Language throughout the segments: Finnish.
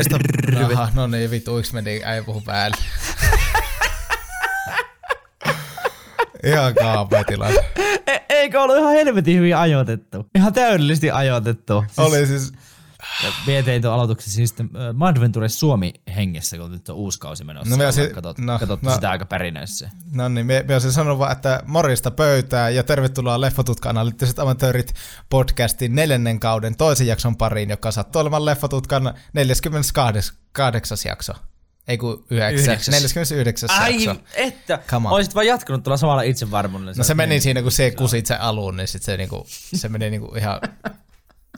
Morjesta. Aha, no niin, vitu, yksi meni, ei puhu päälle. ihan kaapetilas. E- eikö ollut ihan helvetin hyvin ajoitettu? Ihan täydellisesti ajoitettu. Siis... Oli siis... Mie tein tuon aloituksen siis uh, Adventure Suomi hengessä, kun nyt on uusi kausi menossa. No, se, katsot, no, katsottu no, sitä aika pärinöissä. No niin, me, me olisin sanonut vaan, että morjesta pöytää ja tervetuloa Leffotutka analyyttiset amatöörit podcastin neljännen kauden toisen jakson pariin, joka sattuu olemaan Leffotutkan 48. jakso. Ei kun 9. 49. Ai, jakso. että. Olisit vaan jatkunut tuolla samalla itsevarmuudella. No se meni niin. siinä, kun se kusit se alun, niin sit se, niinku, se meni niinku ihan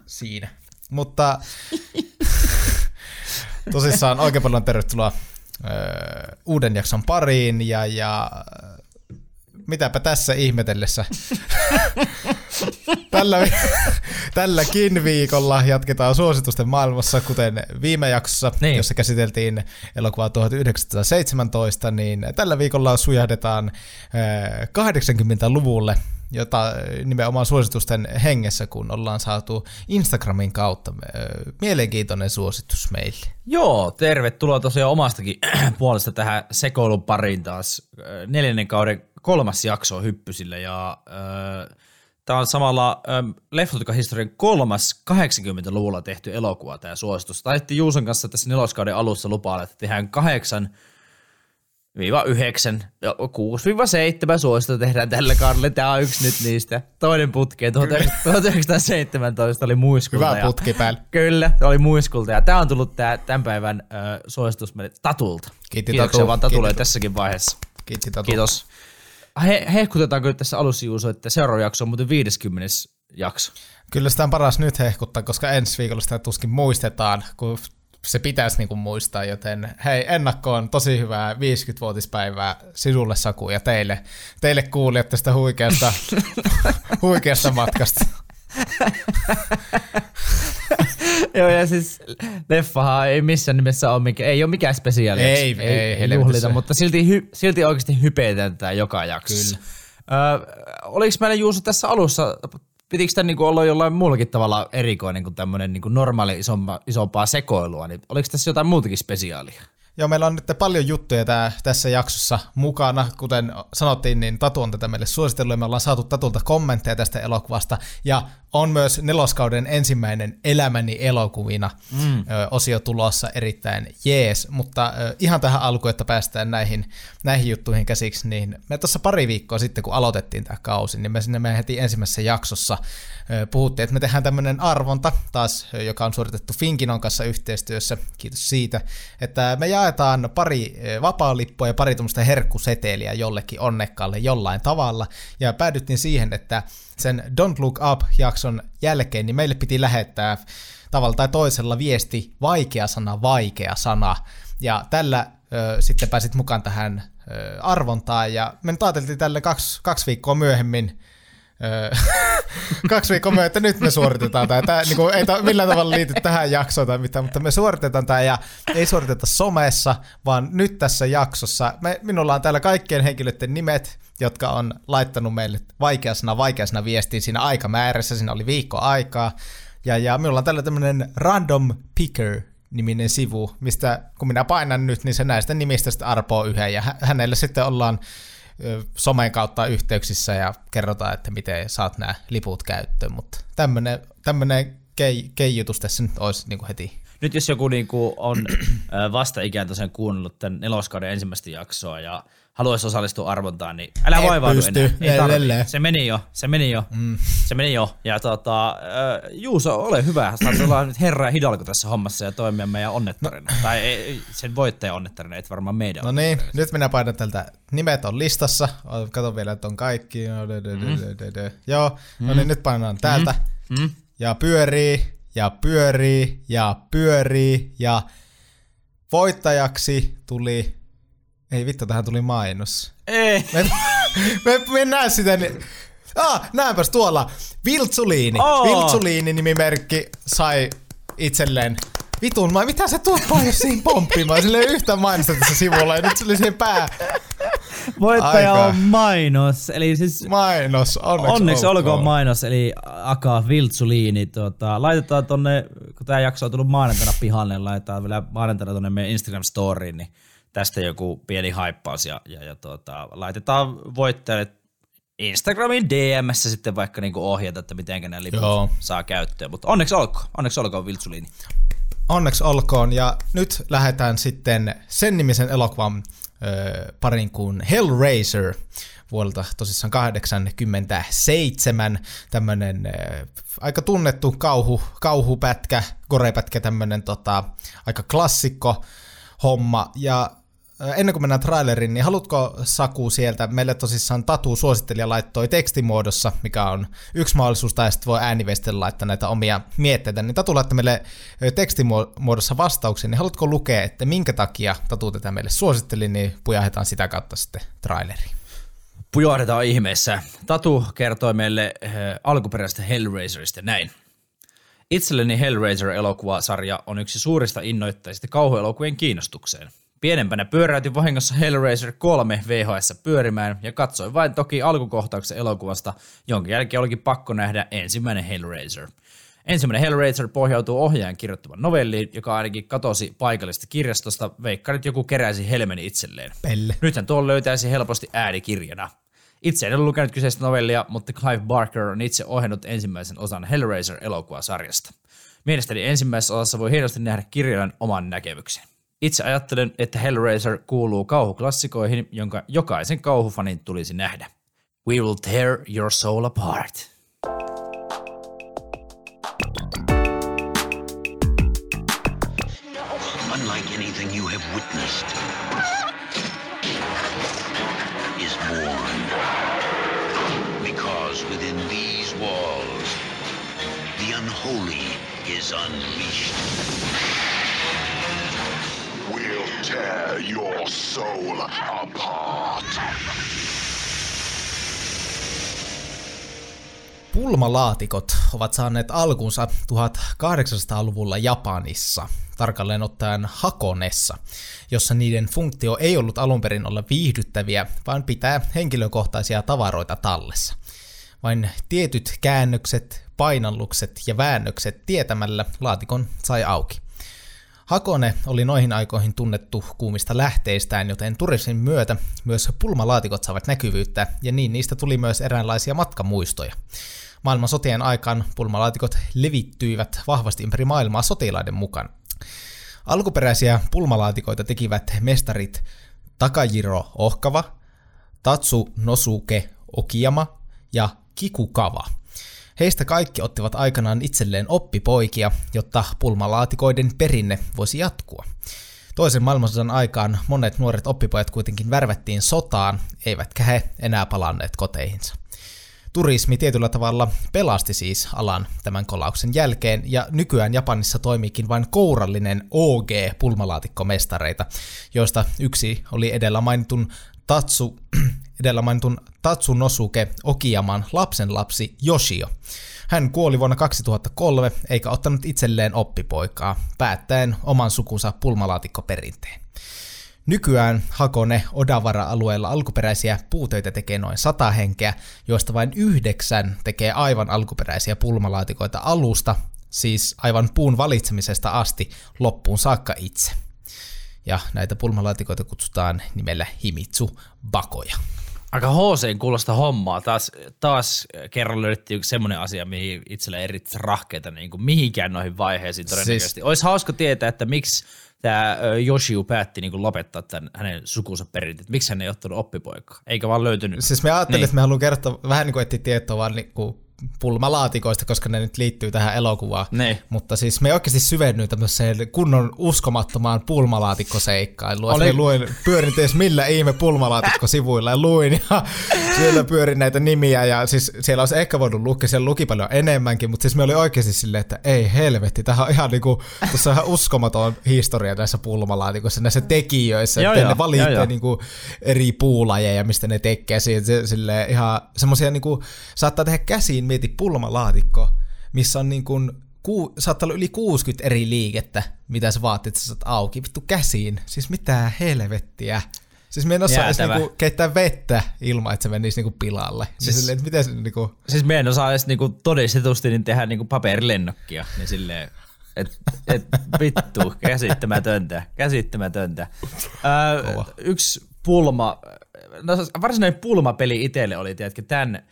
siinä. Mutta tosissaan oikein paljon tervetuloa öö, uuden jakson pariin ja, ja mitäpä tässä ihmetellessä. Tällä, tälläkin viikolla jatketaan suositusten maailmassa, kuten viime jaksossa, niin. jossa käsiteltiin elokuvaa 1917, niin tällä viikolla sujahdetaan 80-luvulle jota nimenomaan suositusten hengessä, kun ollaan saatu Instagramin kautta mielenkiintoinen suositus meille. Joo, tervetuloa tosiaan omastakin puolesta tähän sekoilun pariin taas. Neljännen kauden kolmas jakso hyppysille ja äh, tämä on samalla äh, historian kolmas 80-luvulla tehty elokuva tämä suositus. Taidettiin Juuson kanssa tässä neloskauden alussa lupaa, että tehdään kahdeksan viiva yhdeksän, 6-7 suosista tehdään tällä kaudella. Tämä on yksi nyt niistä. Toinen putki 1917 oli muiskulta. Hyvä putki päällä. Kyllä, oli muiskulta. Ja tämä on tullut tää, tämän päivän äh, suositus meille Tatulta. Kiitti Tatu. vaan Tatulle Kiitti. tässäkin vaiheessa. Kiitti Tatu. Kiitos. He, hehkutetaanko tässä alussa Juuso, että seuraava jakso on muuten 50 jakso? Kyllä sitä on paras nyt hehkuttaa, koska ensi viikolla sitä tuskin muistetaan, kun se pitäisi niinku muistaa, joten hei, ennakkoon tosi hyvää 50-vuotispäivää sinulle Saku ja teille, teille kuulijat tästä huikeasta, huikeasta matkasta. Joo, ja siis leffahan ei missään nimessä ole mikään, ei ole mikään spesiaali. Ei, ei, ei, juhlita, mutta silti, hy, silti oikeasti hypeetään tätä joka jaksossa. Kyllä. Oliko meillä Juuso tässä alussa pitikö tämä niinku olla jollain muullakin tavalla erikoinen kuin tämmöinen niinku normaali isompa, isompaa sekoilua, niin oliko tässä jotain muutakin spesiaalia? Joo, meillä on nyt paljon juttuja tää, tässä jaksossa mukana. Kuten sanottiin, niin Tatu on tätä meille suositellut ja me ollaan saatu Tatulta kommentteja tästä elokuvasta. Ja on myös neloskauden ensimmäinen Elämäni elokuvina mm. ö, osio tulossa erittäin jees. Mutta ö, ihan tähän alkuun, että päästään näihin, näihin juttuihin käsiksi, niin me tuossa pari viikkoa sitten, kun aloitettiin tämä kausi, niin me sinne me heti ensimmäisessä jaksossa puhuttiin, että me tehdään tämmöinen arvonta taas, joka on suoritettu Finkinon kanssa yhteistyössä. Kiitos siitä, että me jaetaan pari vapaa-lippua ja pari tuommoista herkkuseteliä jollekin onnekkaalle jollain tavalla. Ja päädyttiin siihen, että sen Don't Look Up-jakson jälkeen, niin meille piti lähettää tavalla tai toisella viesti vaikea sana, vaikea sana. Ja tällä sitten pääsit mukaan tähän ö, arvontaan, ja me nyt ajateltiin tälle kaksi, kaksi viikkoa myöhemmin, kaksi viikkoa myöhemmin, että nyt me suoritetaan tämä. Tämä niin kuin, ei tämä millään tavalla liity tähän jaksoon tai mitään, mutta me suoritetaan tämä ja ei suoriteta somessa, vaan nyt tässä jaksossa. Me, minulla on täällä kaikkien henkilöiden nimet, jotka on laittanut meille vaikeasena vaikeasena viestiin siinä aikamäärässä, siinä oli viikko aikaa. Ja, ja minulla on tällä tämmöinen random picker niminen sivu, mistä kun minä painan nyt, niin se näistä nimistä sitten arpoo yhden, ja hänelle sitten ollaan somen kautta yhteyksissä ja kerrotaan, että miten saat nämä liput käyttöön, mutta tämmöinen, kei, keijutus tässä nyt olisi niin kuin heti. Nyt jos joku niin kuin on vasta-ikään tosiaan kuunnellut tämän neloskauden ensimmäistä jaksoa ja haluaisi osallistua arvontaan, niin älä vaivaudu pysty. enää. Ei Se meni jo, se meni jo, mm. se meni jo. Ja tota, Juuso, ole hyvä. Saat olla nyt herra ja hidalko tässä hommassa ja toimia meidän onnettarina. No. Tai ei, sen voittaja onnettarina, et varmaan meidän No niin, nyt minä painan tältä. Nimet on listassa. Kato vielä, että on kaikki. Mm. Joo, no niin, nyt painan täältä. Mm. Ja pyörii, ja pyörii, ja pyörii, ja voittajaksi tuli ei vittu, tähän tuli mainos. Ei. Me, me, me näe sitä, niin... Ah, näenpäs tuolla. Viltsuliini. Oh. Viltsuliini nimimerkki sai itselleen vitun, mä, mitä sä tuot siinä pomppimaan? Sillä ei yhtään mainosta tässä sivulla, ja nyt se oli siihen pää. Voittaja Aika. on mainos, eli siis... Mainos, onneksi, onneksi olkoon. olkoon mainos, eli Aka Viltsuliini. Tota, laitetaan tonne kun tämä jakso on tullut maanantaina pihalle, niin laitetaan vielä maanantaina tuonne meidän Instagram-storiin, niin tästä joku pieni haippaus ja, ja, ja tuota, laitetaan voittajat Instagramin DMssä sitten vaikka niinku ohjata, että miten nämä liput Joo. saa käyttöön. Mutta onneksi olkoon, onneksi olkoon Viltsuliini. Onneksi olkoon ja nyt lähdetään sitten sen nimisen elokuvan ö, parin kuin Hellraiser vuodelta tosissaan 87, tämmönen äh, aika tunnettu kauhu, kauhupätkä, korepätkä, tämmönen tota, aika klassikko homma, ja ennen kuin mennään traileriin, niin haluatko Saku sieltä, meille tosissaan Tatu suosittelija laittoi tekstimuodossa, mikä on yksi mahdollisuus, tai sitten voi ääniveistellä laittaa näitä omia mietteitä, niin Tatu laittoi meille tekstimuodossa vastauksen, niin haluatko lukea, että minkä takia Tatu tätä meille suositteli, niin pujahetaan sitä kautta sitten traileriin. Pujahdetaan ihmeessä. Tatu kertoi meille äh, alkuperäisestä Hellraiserista näin. Itselleni Hellraiser-elokuvasarja on yksi suurista innoittajista kauhuelokuvien kiinnostukseen – Pienempänä pyöräytin vahingossa Hellraiser 3 VHS pyörimään ja katsoin vain toki alkukohtauksen elokuvasta, jonka jälkeen olikin pakko nähdä ensimmäinen Hellraiser. Ensimmäinen Hellraiser pohjautuu ohjaajan kirjoittavan novelliin, joka ainakin katosi paikallisesta kirjastosta, veikkarit joku keräisi helmeni itselleen. Pelle. Nythän tuon löytäisi helposti äänikirjana. Itse en ole lukenut kyseistä novellia, mutta Clive Barker on itse ohjannut ensimmäisen osan Hellraiser-elokuvasarjasta. Mielestäni ensimmäisessä osassa voi hienosti nähdä kirjan oman näkemyksen. Itse ajattelen, että Hellraiser kuuluu kauhuklassikoihin, jonka jokaisen kauhufanin tulisi nähdä. We will tear your soul apart. Unlike anything you have witnessed is born. Because within these walls, the unholy is unleashed. Tear your soul apart. Pulmalaatikot ovat saaneet alkunsa 1800-luvulla Japanissa, tarkalleen ottaen Hakonessa, jossa niiden funktio ei ollut alun perin olla viihdyttäviä, vaan pitää henkilökohtaisia tavaroita tallessa. Vain tietyt käännökset, painallukset ja väännökset tietämällä laatikon sai auki. Hakone oli noihin aikoihin tunnettu kuumista lähteistään, joten turismin myötä myös pulmalaatikot saavat näkyvyyttä, ja niin niistä tuli myös eräänlaisia matkamuistoja. Maailman sotien aikaan pulmalaatikot levittyivät vahvasti ympäri maailmaa sotilaiden mukaan. Alkuperäisiä pulmalaatikoita tekivät mestarit Takajiro Ohkava, Tatsu Nosuke Okiyama ja Kikukawa – Heistä kaikki ottivat aikanaan itselleen oppipoikia, jotta pulmalaatikoiden perinne voisi jatkua. Toisen maailmansodan aikaan monet nuoret oppipojat kuitenkin värvättiin sotaan, eivätkä he enää palanneet koteihinsa. Turismi tietyllä tavalla pelasti siis alan tämän kolauksen jälkeen, ja nykyään Japanissa toimiikin vain kourallinen OG-pulmalaatikkomestareita, joista yksi oli edellä mainitun Tatsu, edellä mainitun Tatsunosuke Okiyaman lapsenlapsi Yoshio. Hän kuoli vuonna 2003 eikä ottanut itselleen oppipoikaa, päättäen oman sukunsa pulmalaatikkoperinteen. Nykyään Hakone Odavara-alueella alkuperäisiä puutöitä tekee noin sata henkeä, joista vain yhdeksän tekee aivan alkuperäisiä pulmalaatikoita alusta, siis aivan puun valitsemisesta asti loppuun saakka itse ja näitä pulmalaatikoita kutsutaan nimellä Himitsu Bakoja. Aika HC kuulosta hommaa. Taas, taas kerran löydettiin yksi semmoinen asia, mihin itsellä erittäin rahkeita niin kuin mihinkään noihin vaiheisiin todennäköisesti. Siis... Olisi hauska tietää, että miksi tämä Yoshiu päätti niin kuin lopettaa tämän hänen sukunsa perinteet. Miksi hän ei ottanut oppipoikaa, eikä vaan löytynyt. Siis me ajattelin, niin. että me haluamme kertoa vähän niin kuin etsiä tietoa vaan niin kuin pulmalaatikoista, koska ne nyt liittyy tähän elokuvaan. Ne. Mutta siis me oikeasti syvennyt tämmöiseen kunnon uskomattomaan pulmalaatikko-seikkailuun. Oli... luin, pyörin tees millä ihme pulmalaatikko-sivuilla ja luin ja siellä pyörin näitä nimiä ja siis siellä olisi ehkä voinut lukea, siellä luki paljon enemmänkin, mutta siis me oli oikeasti silleen, että ei helvetti, tähän on ihan niinku, tuossa on ihan uskomaton historia tässä pulmalaatikossa, näissä tekijöissä, joo, että ne valitsee niinku eri puulajeja, mistä ne tekee, se, sille ihan semmoisia niinku, saattaa tehdä käsiin mieti pulmalaatikko, missä on niin kuin, ku, saattaa olla yli 60 eri liikettä, mitä sä vaatit, että sä saat auki. Vittu käsiin. Siis mitä helvettiä. Siis me en osaa edes niinku keittää vettä ilman, että se menisi niinku pilalle. Niin siis, silleen, että miten se niinku... Siis me en osaa edes niinku todistetusti niin tehdä niinku paperilennokkia. Niin silleen, Et, et vittu, käsittämätöntä, käsittämätöntä. Öö, yksi pulma, no varsinainen pulmapeli itselle oli, tiedätkö, tämän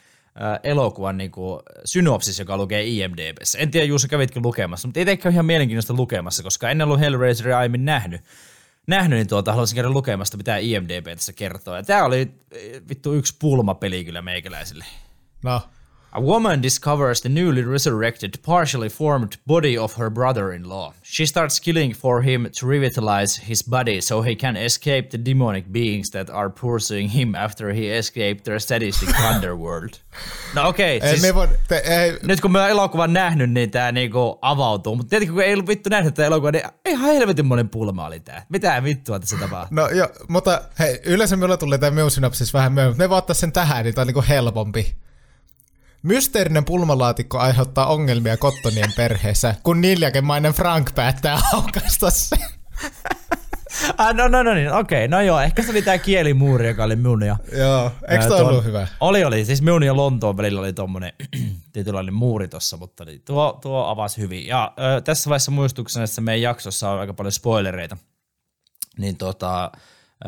elokuvan niin kuin, synopsis, joka lukee IMDBssä. En tiedä, Juuso, kävitkö lukemassa, mutta ei ihan mielenkiintoista lukemassa, koska en ollut Hellraiseria aiemmin nähnyt. Nähnyt, niin tuota, haluaisin käydä lukemasta, mitä IMDB tässä kertoo. Ja tämä oli vittu yksi pulmapeli kyllä meikäläisille. No, A woman discovers the newly resurrected, partially formed body of her brother in law. She starts killing for him to revitalize his body so he can escape the demonic beings that are pursuing him after he escaped their sadistic underworld. No okei, okay, siis voi, te, ei, nyt kun mä oon elokuvan nähnyt, niin tää niinku avautuu. Mutta tietenkin kun ei ollut vittu nähnyt tätä elokuvaa, niin ihan helvetin monen pulma oli tää. Mitä vittua tässä tapahtuu? No joo, mutta hei, yleensä minulla tulee tämä minun synopsis vähän myöhemmin, mutta ne voi ottaa sen tähän, niin tää on niinku helpompi. Mysteerinen pulmalaatikko aiheuttaa ongelmia Kottonien perheessä, kun niljakemainen Frank päättää aukaista sen. Ah, no, no, no niin, okei. Okay. No joo, ehkä se oli tää kielimuuri, joka oli minun ja... Joo, eikö toi ollut hyvä? Oli, oli. Siis minun ja Lontoon välillä oli tommonen tietynlainen muuri tossa, mutta niin, tuo, tuo avasi hyvin. Ja ö, tässä vaiheessa muistuksena, että meidän jaksossa on aika paljon spoilereita. Niin tota,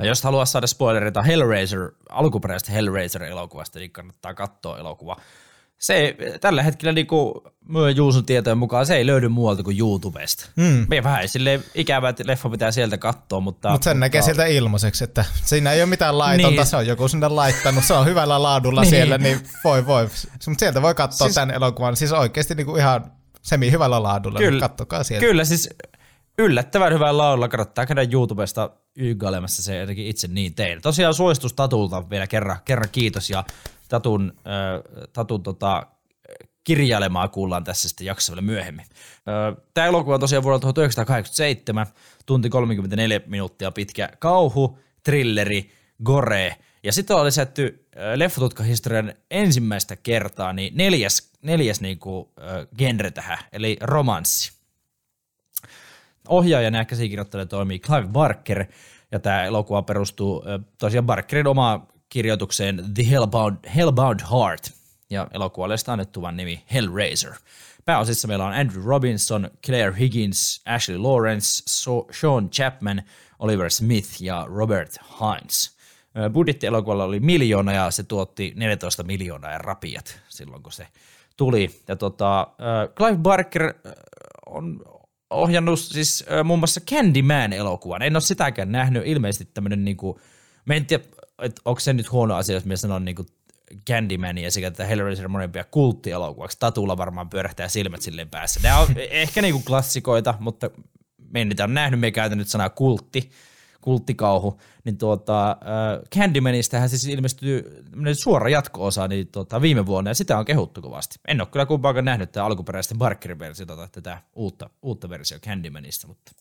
jos haluaa saada spoilereita Hellraiser, alkuperäisestä Hellraiser-elokuvasta, niin kannattaa katsoa elokuva se tällä hetkellä niin kuin Juuson tietojen mukaan se ei löydy muualta kuin YouTubesta. Mm. Me vähän sille ikävä, että leffa pitää sieltä katsoa, mutta... Mutta sen mutta... näkee sieltä ilmaiseksi, että siinä ei ole mitään laitonta, niin. se on joku sinne laittanut, se on hyvällä laadulla niin. siellä, niin voi voi. Mutta sieltä voi katsoa siis... tämän elokuvan, siis oikeasti niin kuin ihan semi hyvällä laadulla, kyllä, niin kattokaa sieltä. Kyllä, siis yllättävän hyvällä laadulla, kannattaa käydä YouTubesta ygailemassa se jotenkin itse niin tein. Tosiaan suositus Tatulta vielä kerran, kerran kiitos ja Tatun, äh, Tatun tota, kirjailemaa kuullaan tässä sitten jaksossa vielä myöhemmin. Tämä elokuva on tosiaan vuodelta 1987, tunti 34 minuuttia pitkä kauhu, trilleri, gore, ja sitten on lisätty leffatutkahistorian ensimmäistä kertaa niin neljäs, neljäs niinku, äh, genre tähän, eli romanssi. Ohjaajana ja käsikirjoittajana toimii Clive Barker, ja tämä elokuva perustuu tosiaan Barkerin omaan kirjoitukseen The Hellbound, Hellbound Heart ja elokuvalle annettuvan nimi Hellraiser. Pääosissa meillä on Andrew Robinson, Claire Higgins, Ashley Lawrence, Sean Chapman, Oliver Smith ja Robert Hines. Budjetti elokuvalla oli miljoona ja se tuotti 14 miljoonaa ja rapiat silloin, kun se tuli. Ja tota, Clive Barker on ohjannut siis muun muassa Candyman-elokuvan. En ole sitäkään nähnyt. Ilmeisesti tämmöinen niinku, mä en tiedä, että onko se nyt huono asia, jos minä sanon niin Candyman ja sekä tätä Hellraiser monempia kulttielokuvaksi. Tatulla varmaan pyörähtää silmät silleen päässä. Nämä on ehkä niinku klassikoita, mutta me en niitä ole nähnyt, me ei käytä nyt sanaa kultti, kulttikauhu, niin tuota, äh, Candymanistähän siis ilmestyy suora jatko-osa niin tuota, viime vuonna, ja sitä on kehuttu kovasti. En ole kyllä kumpaakaan nähnyt tätä alkuperäistä Barkerin versiota tai tätä uutta, uutta versio Candymanista, mutta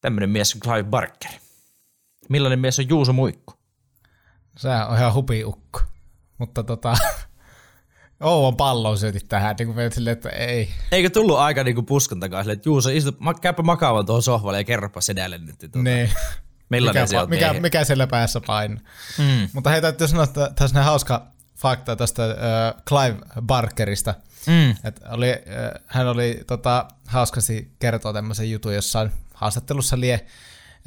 tämmöinen mies on Clive Barker. Millainen mies on Juuso Muikku? Se on ihan hupiukko. Mutta tota, Ouvon pallon syötit tähän, niin kuin silleen, että ei. Eikö tullut aika niin kuin puskan takaa silleen, että Juuso, istu, käypä makaamaan tuohon sohvalle ja kerropa sedälle nyt. Tuota. Niin. Millainen mikä, mikä, mikä siellä päässä painaa. Mm. Mutta hei, täytyy sanoa, että tässä on hauska fakta tästä äh, Clive Barkerista. Mm. Että oli, äh, hän oli tota, hauskasti kertoa tämmöisen jutun jossain haastattelussa lie,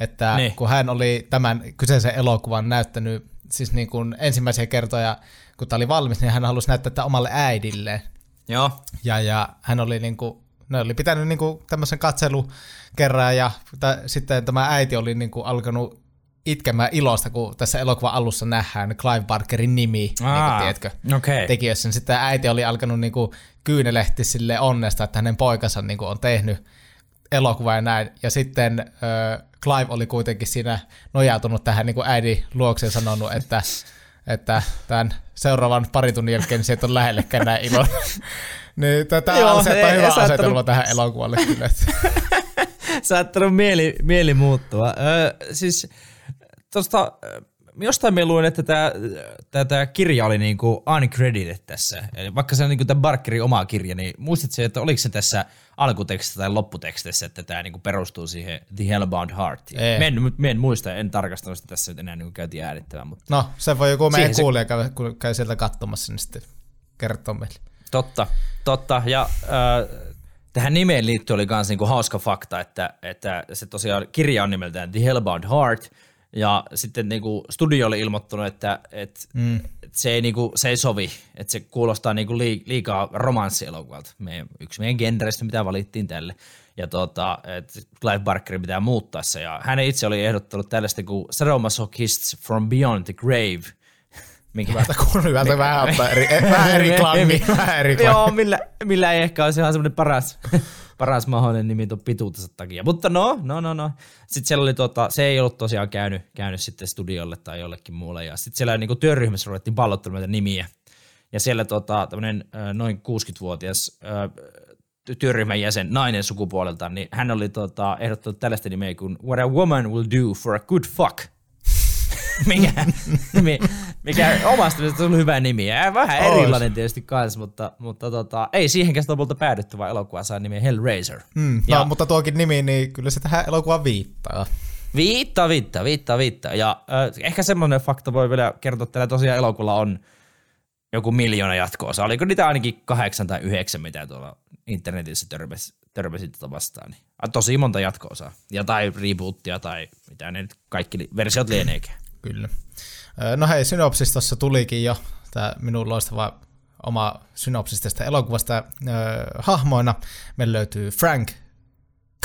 että niin. kun hän oli tämän kyseisen elokuvan näyttänyt siis niin kuin ensimmäisiä kertoja, kun tämä oli valmis, niin hän halusi näyttää tätä omalle äidille. Joo. Ja, ja hän oli niin kuin, ne oli pitänyt niin kuin tämmöisen katselu kerran ja t- sitten tämä äiti oli niin kuin alkanut itkemään ilosta, kun tässä elokuvan alussa nähdään Clive Barkerin nimi, niin kuin, tiedätkö, okay. tekijössä. Sitten äiti oli alkanut niin kuin kyynelehti sille onnesta, että hänen poikansa niin kuin on tehnyt elokuva ja näin. Ja sitten äh, Clive oli kuitenkin siinä nojautunut tähän niin kuin äidin luokseen sanonut, että, että tämän seuraavan parin tunnin jälkeen niin on lähellekään näin ilon. niin tätä Joo, asettaa hyvä asetelma tähän elokuvalle kyllä. saattanut mieli, mieli muuttua. Öö, siis tuosta jostain me luin, että tämä, tämä, tämä kirja oli niin kuin uncredited tässä. Eli vaikka se on niin kuin tämä Barkerin oma kirja, niin muistatko että oliko se tässä alkutekstissä tai lopputekstissä, että tämä niin kuin perustuu siihen The Hellbound Heart? Me en, me en muista, en tarkastanut sitä tässä enää niin kuin käytiin äänittämään. Mutta no, se voi joku meidän kuulija käy, käy sieltä katsomassa, niin sitten kertoo meille. Totta, totta. Ja äh, Tähän nimeen liittyen oli myös niinku hauska fakta, että, että se tosiaan kirja on nimeltään The Hellbound Heart, ja sitten niinku studio oli ilmoittanut, että, että, mm. että se, ei niinku, se ei sovi, että se kuulostaa niinku liikaa romanssielokuvalta. Meidän, yksi meidän genreistä, mitä valittiin tälle. Ja tota, että Clive Barkerin pitää muuttaa se. Ja hän itse oli ehdottanut tällaista kuin Sadomasochists from Beyond the Grave – mikä? Hyvältä kuuluu, hyvältä vähän, eri, vähän eri klangi. vähän eri klangi. Joo, millä, millä ei ehkä olisi ihan semmoinen paras, paras mahdollinen nimi tuon pituutensa takia. Mutta no, no, no, no. Sitten siellä oli tota, se ei ollut tosiaan käynyt, käynyt sitten studiolle tai jollekin muulle. Ja sitten siellä niin työryhmässä ruvettiin pallottelemaan nimiä. Ja siellä tota, tämmöinen noin 60-vuotias työryhmän jäsen, nainen sukupuolelta, niin hän oli tota, ehdottanut tällaista nimeä kuin What a woman will do for a good fuck – mikä, mikä omasta mielestä on hyvä nimi. Ja vähän Ois. erilainen tietysti kans, mutta, mutta tota, ei siihenkään lopulta päädytty, vaan elokuva saa nimen Hellraiser. Mm, ja, no, mutta tuokin nimi, niin kyllä se tähän elokuvaan viittaa. Viittaa, viittaa, viittaa, viittaa. Ja äh, ehkä semmoinen fakta voi vielä kertoa, että tosiaan elokuvalla on joku miljoona jatkoosa. Oliko niitä ainakin kahdeksan tai yhdeksän, mitä tuolla internetissä törmäsi, törmäsi tuota vastaan. Niin, tosi monta jatkoosaa. Ja tai rebootia tai mitä ne nyt kaikki versiot lieneekään. Kyllä. No hei, synopsis tuossa tulikin jo, tämä minun loistava oma synopsis tästä elokuvasta hahmoina. Meillä löytyy Frank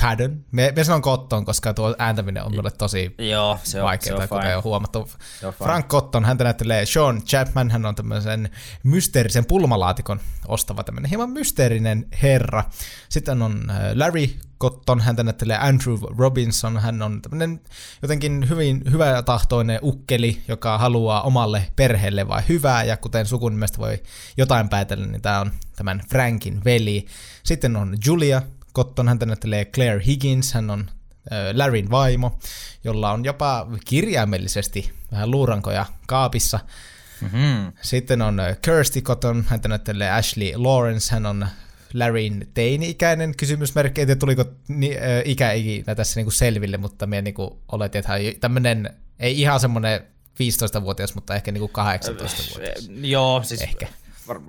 Cadden. Me, me sanon Cotton, koska tuo ääntäminen on mulle tosi Joo, se on, vaikeaa, se on kuten on huomattu. Se on Frank Cotton, häntä näyttelee Sean Chapman, hän on tämmöisen mysteerisen pulmalaatikon ostava tämmöinen hieman mysteerinen herra. Sitten on äh, Larry Cotton, häntä näyttelee Andrew Robinson, hän on tämmöinen jotenkin hyvin hyvä tahtoinen ukkeli, joka haluaa omalle perheelle vai hyvää, ja kuten sukunimestä voi jotain päätellä, niin tämä on tämän Frankin veli. Sitten on Julia, Cotton, häntä näyttelee Claire Higgins, hän on Larryn vaimo, jolla on jopa kirjaimellisesti vähän luurankoja kaapissa. Mm-hmm. Sitten on Kirsty Cotton, häntä näyttelee Ashley Lawrence, hän on Larryn teini-ikäinen kysymysmerkki, tiedä tuliko ni, ikä ikinä tässä niinku selville, mutta minä niinku oletin, että hän tämmöinen, ei ihan semmoinen 15-vuotias, mutta ehkä niinku 18-vuotias. Joo, siis ehkä.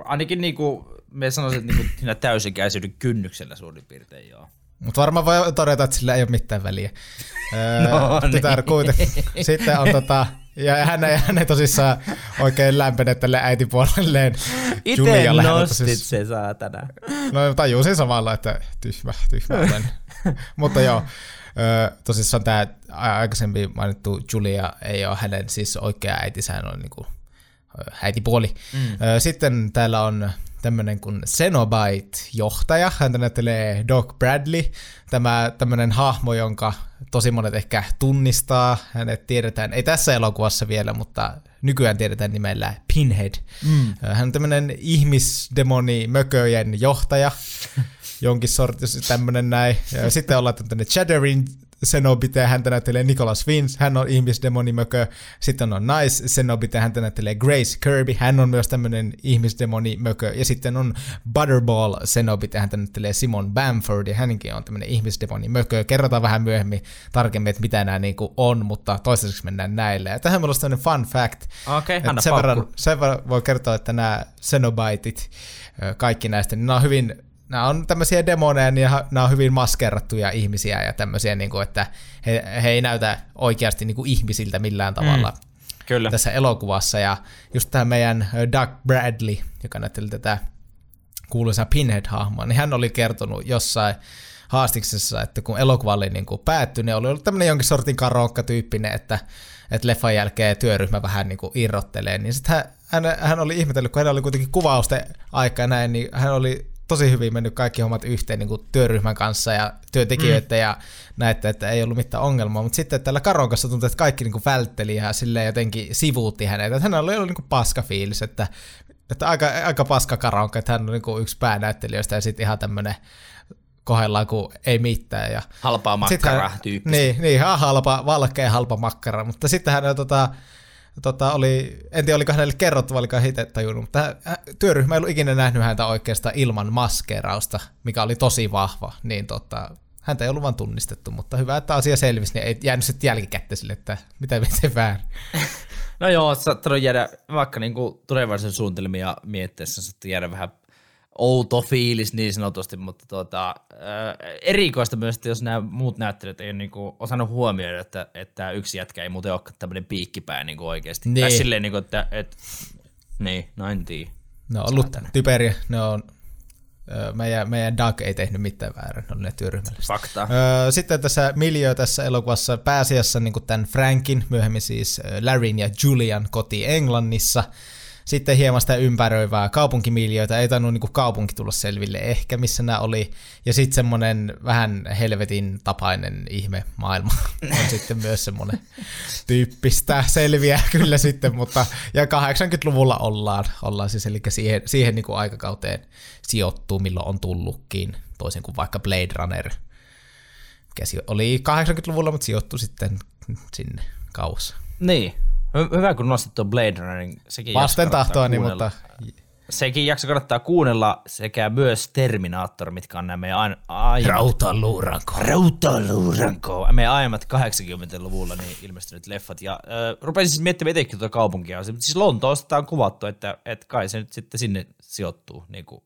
ainakin niinku me sanoisin, että niinku siinä täysikäisyyden kynnyksellä suurin piirtein joo. Mutta varmaan voi todeta, että sillä ei ole mitään väliä. no, tytär niin. kuitenkin. Sitten on tota, ja hän ei, hän ei tosissaan oikein lämpene tälle äitipuolelleen. Itse nostit siis, se saatana. No tajusin samalla, että tyhmä, tyhmä olen. Mutta joo, tosissaan tämä aikaisemmin mainittu Julia ei ole hänen siis oikea äiti, sehän on niinku äitipuoli. Mm. Sitten täällä on tämmöinen kuin Cenobite-johtaja. Häntä näyttelee Doc Bradley, tämä tämmöinen hahmo, jonka tosi monet ehkä tunnistaa. Hänet tiedetään, ei tässä elokuvassa vielä, mutta nykyään tiedetään nimellä Pinhead. Mm. Hän on tämmöinen ihmisdemoni mököjen johtaja, jonkin sorti tämmöinen näin. Sitten ollaan tämmöinen Chattering Cenobite, häntä näyttelee Nicholas Vince, hän on ihmisdemonimökö. Sitten on Nice Cenobite, häntä näyttelee Grace Kirby, hän on myös tämmöinen ihmisdemonimökö. Ja sitten on Butterball Cenobite, häntä näyttelee Simon Bamford, ja hänkin on tämmöinen ihmisdemonimökö. Kerrotaan vähän myöhemmin tarkemmin, että mitä nämä niinku on, mutta toistaiseksi mennään näille. Ja tähän on tämmöinen fun fact. Okei, okay, sen, verran, sen verran voi kertoa, että nämä Cenobitit, kaikki näistä, niin nämä on hyvin nämä on tämmöisiä demoneja, niin nämä on hyvin maskerattuja ihmisiä ja tämmöisiä, niin kuin, että he, he ei näytä oikeasti niin kuin ihmisiltä millään tavalla mm, kyllä. tässä elokuvassa. Ja just tämä meidän Doug Bradley, joka näytteli tätä kuuluisaa Pinhead-hahmoa, niin hän oli kertonut jossain haastiksessa, että kun elokuva oli niin kuin päättynyt, niin oli ollut tämmöinen jonkin sortin karokka-tyyppinen, että, että leffan jälkeen työryhmä vähän niin kuin irrottelee, niin sitten hän, hän, hän oli ihmetellyt, kun hän oli kuitenkin kuvausten aika näin, niin hän oli tosi hyvin mennyt kaikki hommat yhteen niin kuin työryhmän kanssa ja työntekijöiden mm. ja näette, että ei ollut mitään ongelmaa. Mutta sitten tällä Karon kanssa tuntui, että kaikki niin kuin vältteli ja sille jotenkin sivuutti hänet. Että hänellä oli ollut niin kuin paska fiilis, että, että aika, aika paska Karonka, että hän on niin kuin yksi päänäyttelijöistä ja sitten ihan tämmöinen kohdellaan kuin ei mitään. Ja Halpaa makkara tyyppistä. Niin, niin halpa, valkea halpa makkara, mutta sitten hän tota, tota, oli, en tiedä oliko hänelle kerrottu, vai oliko itse tajunnut, mutta työryhmä ei ollut ikinä nähnyt häntä oikeastaan ilman maskeerausta, mikä oli tosi vahva, niin tota, häntä ei ollut vaan tunnistettu, mutta hyvä, että asia selvisi, niin ei jäänyt sitten jälkikäteen että mitä miten väärin. No joo, saattanut jäädä vaikka niinku tulevaisuuden suunnitelmia miettiessä, saattanut jäädä vähän outo fiilis niin sanotusti, mutta tuota, erikoista myös, että jos nämä muut näyttelijät ei ole niinku osannut huomioida, että, että yksi jätkä ei muuten olekaan tämmöinen piikkipää niinku oikeasti. Niin. Tai silleen, niinku, että, et, niin, no en tiedä. Ne on ollut typeriä, ne on meidän, meidän Doug ei tehnyt mitään väärin, ne oli ne työryhmällä. Fakta. Sitten tässä Miljö tässä elokuvassa pääasiassa niin tämän Frankin, myöhemmin siis Larryn ja Julian koti Englannissa – sitten hieman sitä ympäröivää kaupunkimiljöitä, ei tainnut niin kaupunki tulla selville ehkä, missä nämä oli. Ja sitten semmoinen vähän helvetin tapainen ihme maailma on sitten myös semmoinen tyyppistä selviä kyllä sitten, mutta ja 80-luvulla ollaan, ollaan siis, eli siihen, siihen niin aikakauteen sijoittuu, milloin on tullutkin, toisin kuin vaikka Blade Runner, mikä oli 80-luvulla, mutta sijoittui sitten sinne kauas. Niin, Hyvä, kun nostit tuon Blade Runnerin. Sekin Vasten tahtoa, niin, mutta... Sekin jakso kannattaa kuunnella sekä myös Terminaattor, mitkä on nämä meidän aiemmat... Rautaluuranko. Rautaluuranko. Meidän aiemmat 80-luvulla niin ilmestyneet leffat. Ja äh, rupesin siis miettimään etenkin tuota kaupunkia. Siis Lontoosta on kuvattu, että, että kai se nyt sitten sinne sijoittuu. Niin kuin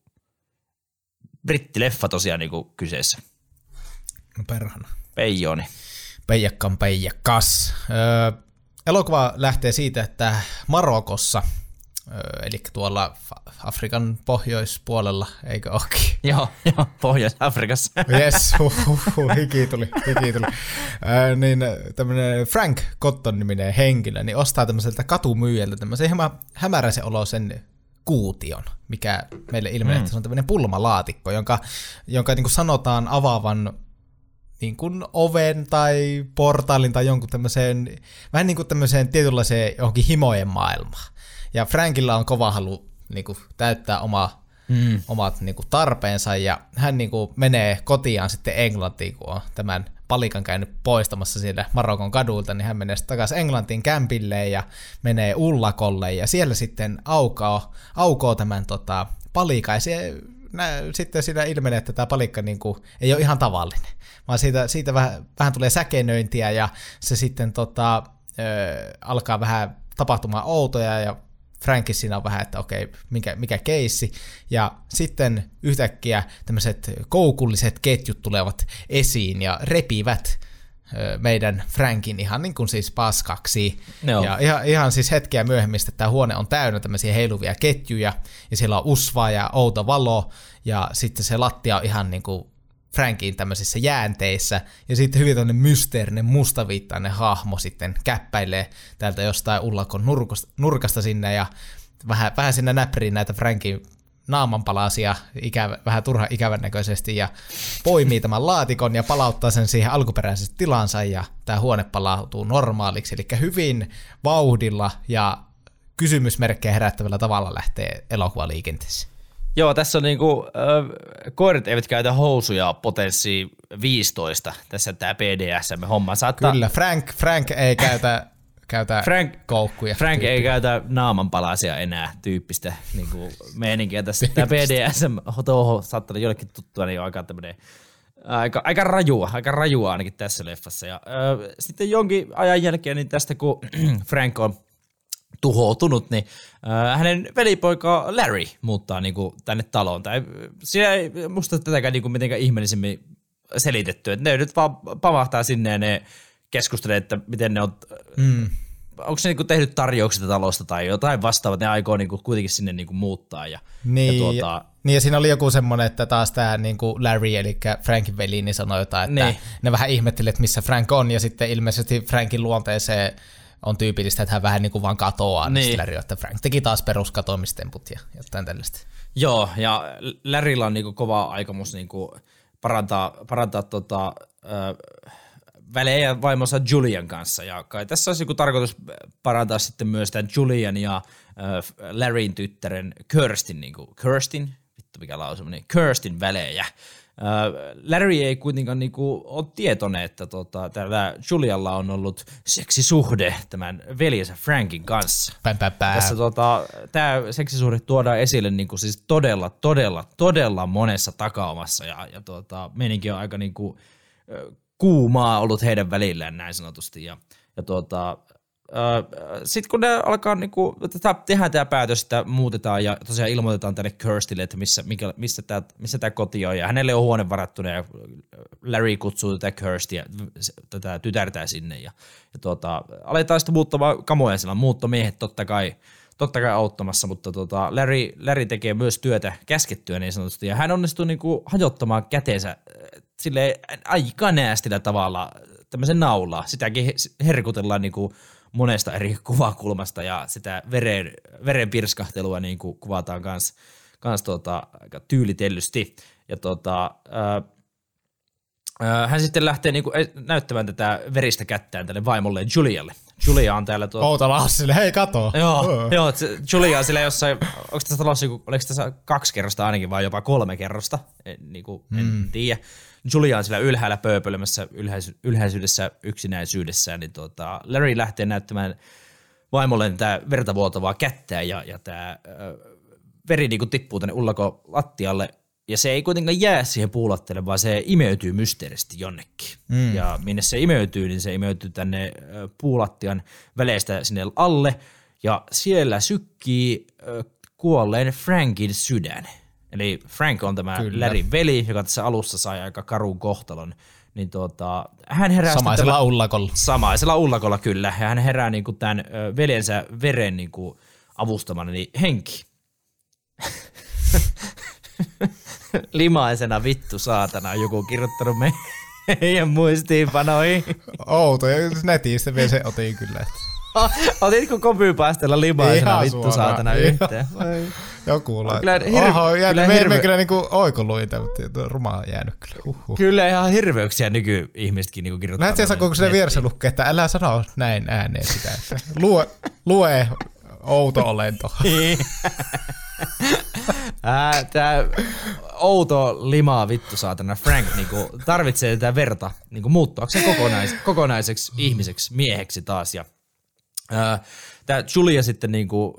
brittileffa tosiaan niin kuin kyseessä. No perhana. Peijoni. Peijakkan peijakkas. Öö, elokuva lähtee siitä, että Marokossa, eli tuolla Afrikan pohjoispuolella, eikö olekin? Joo, joo Pohjois-Afrikassa. Yes, hiki tuli, hiki tuli. Niin tämmöinen Frank Cotton-niminen henkilö, niin ostaa tämmöiseltä katumyyjältä tämmöisen hieman hämäräisen oloisen kuution, mikä meille ilmenee, mm. että se on tämmöinen pulmalaatikko, jonka, jonka niin kuin sanotaan avaavan niin kuin oven tai portaalin tai jonkun tämmöiseen, vähän niin kuin tämmöiseen tietynlaiseen johonkin himojen maailmaan. Ja Frankilla on kova halu niin kuin, täyttää oma, mm. omat niin kuin, tarpeensa ja hän niin kuin, menee kotiaan sitten Englantiin, kun on tämän palikan käynyt poistamassa siellä Marokon kadulta, niin hän menee takaisin Englantiin kämpille ja menee Ullakolle ja siellä sitten aukoo, aukoo tämän tota, palikan ja se, nä, sitten siinä ilmenee, että tämä palikka niin kuin, ei ole ihan tavallinen vaan siitä, siitä vähän, vähän tulee säkenöintiä ja se sitten tota, ö, alkaa vähän tapahtumaan outoja ja Frankis siinä on vähän, että okei, mikä, mikä keissi. Ja sitten yhtäkkiä tämmöiset koukulliset ketjut tulevat esiin ja repivät meidän Frankin ihan niin kuin siis paskaksi. No. Ja ihan, ihan siis hetkeä myöhemmin, että tämä huone on täynnä tämmöisiä heiluvia ketjuja, ja siellä on usvaa ja outo valo, ja sitten se lattia on ihan niin kuin Frankin tämmöisissä jäänteissä, ja sitten hyvin tämmöinen mysteerinen mustaviittainen hahmo sitten käppäilee täältä jostain ullakon nurkasta, nurkasta sinne, ja vähän, vähän sinne näppäriin näitä Frankin naamanpalasia ikävä, vähän turha ikävän näköisesti ja poimii tämän laatikon ja palauttaa sen siihen alkuperäiseen tilansa ja tämä huone palautuu normaaliksi, eli hyvin vauhdilla ja kysymysmerkkejä herättävällä tavalla lähtee elokuva liikenteessä. Joo, tässä on niinku, äh, koirat eivät käytä housuja potenssi 15, tässä tämä PDSM-homma. Saattaa... Kyllä, Frank, Frank ei käytä, käytä Frank, koukkuja. Frank tyyppiä. ei käytä naamanpalasia enää tyyppistä niinku, meininkiä tässä. Tämä PDSM toho saattaa olla jollekin tuttua, niin on aika tämmöinen aika, aika rajua, aika rajua ainakin tässä leffassa. Ja, äh, sitten jonkin ajan jälkeen niin tästä, kun Frank on tuhoutunut, niin äh, hänen velipoika Larry muuttaa niin kuin, tänne taloon. Tai siellä ei musta tätäkään niin kuin, mitenkään ihmeellisemmin selitetty, että ne nyt vaan pamahtaa sinne ja ne keskustelee, että miten ne on, mm. onko se niin tehnyt tarjouksia talosta tai jotain vastaavaa, ne aikoo niin kuin, kuitenkin sinne niin kuin, muuttaa. Ja, niin, ja, tuota, niin ja siinä oli joku semmoinen, että taas tämä niin kuin Larry, eli Frankin veli, niin sanoi jotain, että niin. ne vähän ihmettelee, että missä Frank on, ja sitten ilmeisesti Frankin luonteeseen on tyypillistä, että hän vähän niin kuin vaan katoaa, niin, niin että Frank teki taas peruskatoamistemput ja jotain tällaista. Joo, ja Larrylla on niin kuin kova aikomus niin kuin parantaa, parantaa tota, äh, välejä vaimonsa Julian kanssa, ja kai tässä olisi joku tarkoitus parantaa sitten myös tämän Julian ja äh, Larryn tyttären Kirstin, niin kuin, Kirstin, vittu mikä lausuma, niin Kirstin välejä. Larry ei kuitenkaan niinku ole tietoinen, että tota, tällä Julialla on ollut seksisuhde tämän veljensä Frankin kanssa. Pä, pä, pä. Tässä tota, tämä seksisuhde tuodaan esille niinku siis todella, todella, todella monessa takaumassa ja, ja tota, meininki on aika niinku, kuumaa ollut heidän välillään näin sanotusti. Ja, ja tota, sitten kun ne alkaa, niinku, tätä, tehdään tämä päätös, että muutetaan ja tosiaan ilmoitetaan tänne Kirstille, että missä, mikä, missä tämä missä tää koti on, ja hänelle on huone varattuna, ja Larry kutsuu tätä Kirstia, tätä tytärtää sinne, ja, ja tuota, aletaan sitten muuttamaan kamoja siellä, muuttomiehet totta kai, totta kai auttamassa, mutta tota, Larry, Larry tekee myös työtä käskettyä niin sanotusti, ja hän onnistuu niinku hajottamaan käteensä sille aika näästillä tavalla tämmöisen naulaa. Sitäkin herkutellaan niinku monesta eri kuvakulmasta ja sitä veren, veren pirskahtelua niin kuin kuvataan kans, kans tota, aika tyylitellysti. Ja tota, ää, ää, hän sitten lähtee niinku näyttämään tätä veristä kättään tälle vaimolle Julialle. Julia on täällä tuo... Outala sille, hei kato. Joo, joo Julia on sillä jossain, onko tässä talossa, oliko tässä kaksi kerrosta ainakin vai jopa kolme kerrosta, en, niin kuin, en mm. tiedä. Julia on sillä ylhäällä pööpölemässä ylhäis- ylhäisyydessä, yksinäisyydessä, niin tota, Larry lähtee näyttämään vaimolle tätä verta vuotavaa kättä ja, ja tämä äh, veri niin tippuu tänne ullako lattialle ja se ei kuitenkaan jää siihen puulattele, vaan se imeytyy mysteerisesti jonnekin. Mm. Ja minne se imeytyy, niin se imeytyy tänne puulattian väleistä sinne alle. Ja siellä sykkii kuolleen Frankin sydän. Eli Frank on tämä kyllä. Larryn veli, joka tässä alussa sai aika karun kohtalon. Niin tuota, hän herää Samaisella tämän, ullakolla. Samaisella ullakolla, kyllä. Ja hän herää niin kuin tämän veljensä veren niin kuin avustamana, niin henki. Limaisena vittu saatana joku kirjoittanut meidän muistiinpanoihin. Outo, ja netistä vielä se otin kyllä. Otitko kopypäästellä limaisena Ihan vittu suoraan. saatana yhteen? Joku lai. Kyllä, hir- Oho, jäänyt, kyllä, hirve- me kyllä niinku oikoluita, mutta rumaa on jäänyt kyllä. Uhuh. Kyllä ihan hirveyksiä nykyihmisetkin niinku kirjoittaa. Näet sä, kun se vieressä lukee, että älä sano näin ääneen sitä. Että lue, lue outo olento. Tämä outo limaa vittu saatana Frank niinku, tarvitsee tätä verta niinku, muuttuakseen kokonais, kokonaiseksi ihmiseksi, mieheksi taas. Ja, tämä Julia sitten niinku,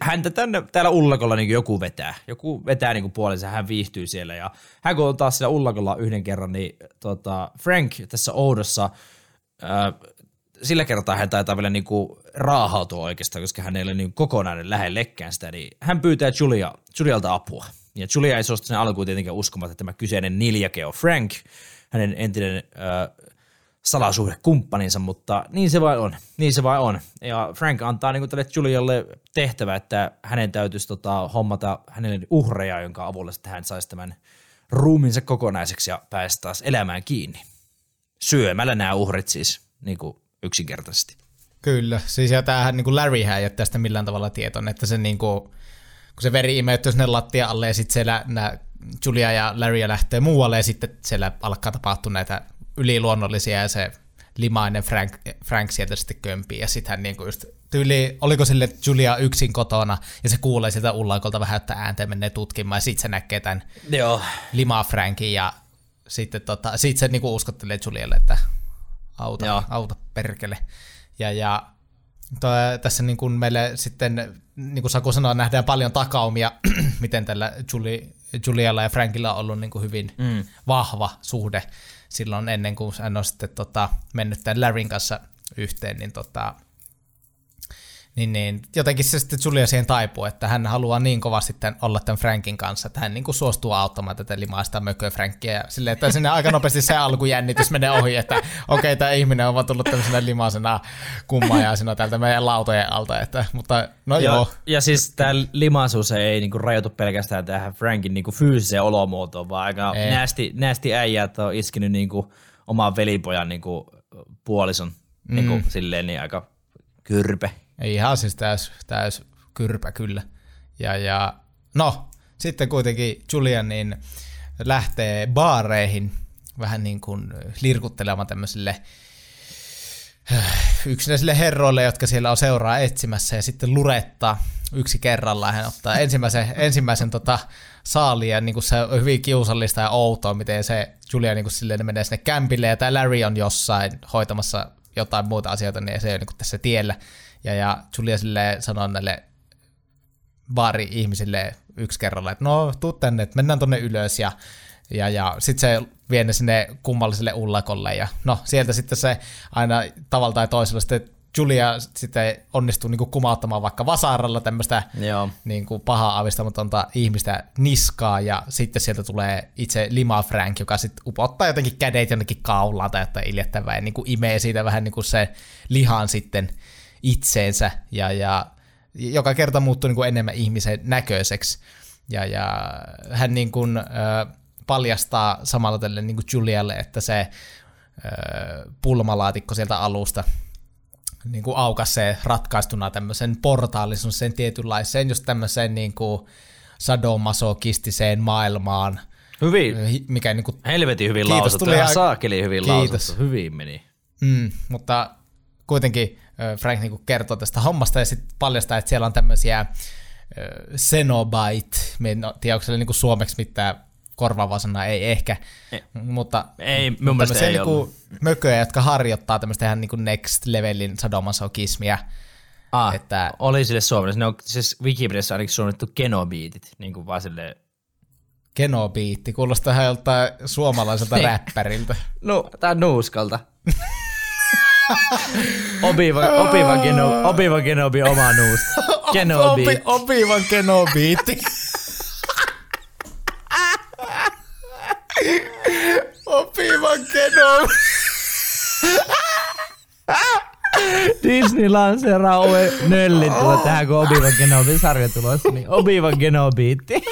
häntä tänne, täällä ullakolla niin joku vetää. Joku vetää niin puolensa, hän viihtyy siellä. Ja hän kun on taas siellä ullakolla yhden kerran, niin tota, Frank tässä oudossa ää, sillä kertaa hän taitaa vielä niinku raahautua oikeastaan, koska hän ei ole niin kokonainen lähellekään sitä, niin hän pyytää Julia, Julialta apua. Ja Julia ei suostu sen alkuun tietenkään uskomaan, että tämä kyseinen niljake on Frank, hänen entinen äh, salasuhdekumppaninsa, mutta niin se vain on. Niin se vain on. Ja Frank antaa niin tälle Julialle tehtävä, että hänen täytyisi tota, hommata hänelle uhreja, jonka avulla sitten hän saisi tämän ruumiinsa kokonaiseksi ja päästä taas elämään kiinni. Syömällä nämä uhrit siis, niin kuin yksinkertaisesti. Kyllä, siis ja tämähän niin kuin Larryhän ei ole tästä millään tavalla tietoinen, että se niin kuin, kun se veri imeytyy sinne lattia alle ja sitten siellä nämä Julia ja Larry lähtee muualle ja sitten siellä alkaa tapahtua näitä yliluonnollisia ja se limainen Frank, Frank sieltä sitten kömpii ja sitten hän niinku just tyyli, oliko sille Julia yksin kotona ja se kuulee sieltä ullakolta vähän, että ääntä menee tutkimaan ja sitten se näkee tämän Joo. lima Frankin ja sitten tota, sit se niinku uskottelee Julialle, että auta, Joo. auta perkele. Ja, ja toi, tässä niin kuin meille sitten, niin kuin Saku sanoi, nähdään paljon takaumia, miten tällä Juli, Julialla ja Frankilla on ollut niin kuin hyvin mm. vahva suhde silloin ennen kuin hän on sitten tota, mennyt tämän Larryn kanssa yhteen, niin tota, niin, niin jotenkin se sitten Julia siihen taipuu, että hän haluaa niin kovasti tämän, olla tämän Frankin kanssa, että hän niin kuin suostuu auttamaan tätä limaista mököä Frankia ja silleen, että sinne aika nopeasti se alkujännitys menee ohi, että okei, okay, tämä ihminen on vaan tullut tämmöisenä limaisena kummajaisena täältä meidän lautojen alta, että, mutta no ja, joo. Ja siis tämä limaisuus ei niin kuin rajoitu pelkästään tähän Frankin niin kuin fyysiseen olomuotoon, vaan aika näästi, näästi äijät on iskenyt niin kuin oman velipojan niin kuin puolison niin kuin, mm. silleen niin aika kyrpe Ihan siis täys, täys kyrpä kyllä. Ja, ja no, sitten kuitenkin Julian niin lähtee baareihin vähän niin kuin lirkuttelemaan tämmöisille äh, yksinäisille herroille, jotka siellä on seuraa etsimässä ja sitten lurettaa yksi kerrallaan. Hän ottaa ensimmäisen, ensimmäisen tota, saaliin ja niin kuin se on hyvin kiusallista ja outoa, miten se Julia niin kuin menee sinne kämpille ja tämä Larry on jossain hoitamassa jotain muuta asioita, niin se ole niin kuin tässä tiellä. Ja, ja Julia sille sanoo näille baari-ihmisille yksi kerralla, että no, tuu tänne, että mennään tonne ylös ja ja, ja sitten se vie ne sinne kummalliselle ullakolle ja no sieltä sitten se aina tavalla tai toisella sitten Julia sitten onnistuu niin kuin kumauttamaan vaikka vasaralla tämmöistä niin pahaa avistamatonta ihmistä niskaa, ja sitten sieltä tulee itse Lima Frank, joka sitten upottaa jotenkin kädet jonnekin kaulaan tai jotain iljettävää, ja niin imee siitä vähän niin kuin se lihan sitten itseensä, ja, ja joka kerta muuttuu niin kuin enemmän ihmisen näköiseksi, ja, ja hän niin kuin, äh, paljastaa samalla tälle niin kuin Julialle, että se äh, pulmalaatikko sieltä alusta niin kuin aukaisee ratkaistuna tämmöisen portaalin sen tietynlaiseen, just tämmöiseen niin kuin sadomasokistiseen maailmaan, Hyvin, mikä niin kuin, helvetin hyvin Kiitos, lausuttu. tuli Ihan saakeli hyvin Kiitos. lausuttu. Hyvin meni. mm, mutta kuitenkin ö, Frank niin kuin kertoo tästä hommasta ja sitten paljastaa, että siellä on tämmöisiä ö, Cenobite, me en tiedä, onko se niin kuin suomeksi mitään korvaavaa sanaa, ei ehkä, Ei. mutta Ei, mun mielestä tämmöisiä ei niinku ollut. mököjä, jotka harjoittaa tämmöistä ihan niinku next levelin sadomasokismia. Ah, että- oli sille suomalaisessa. Ne on siis Wikipediassa ainakin suomennettu genobiitit, niin kuin vaan silleen, Genobiitti, kuulostaa ihan joltain suomalaiselta Niin. räppäriltä. no, tää on nuuskalta. Obiva, obiva, geno, obiva genobi oma nuus. Genobi. Opi, opivan genobiitti. opivan genobiitti. Disney lanseeraa uuden nöllin tulla tähän, kun Obi-Wan Kenobi sarja tulossa, niin Obi-Wan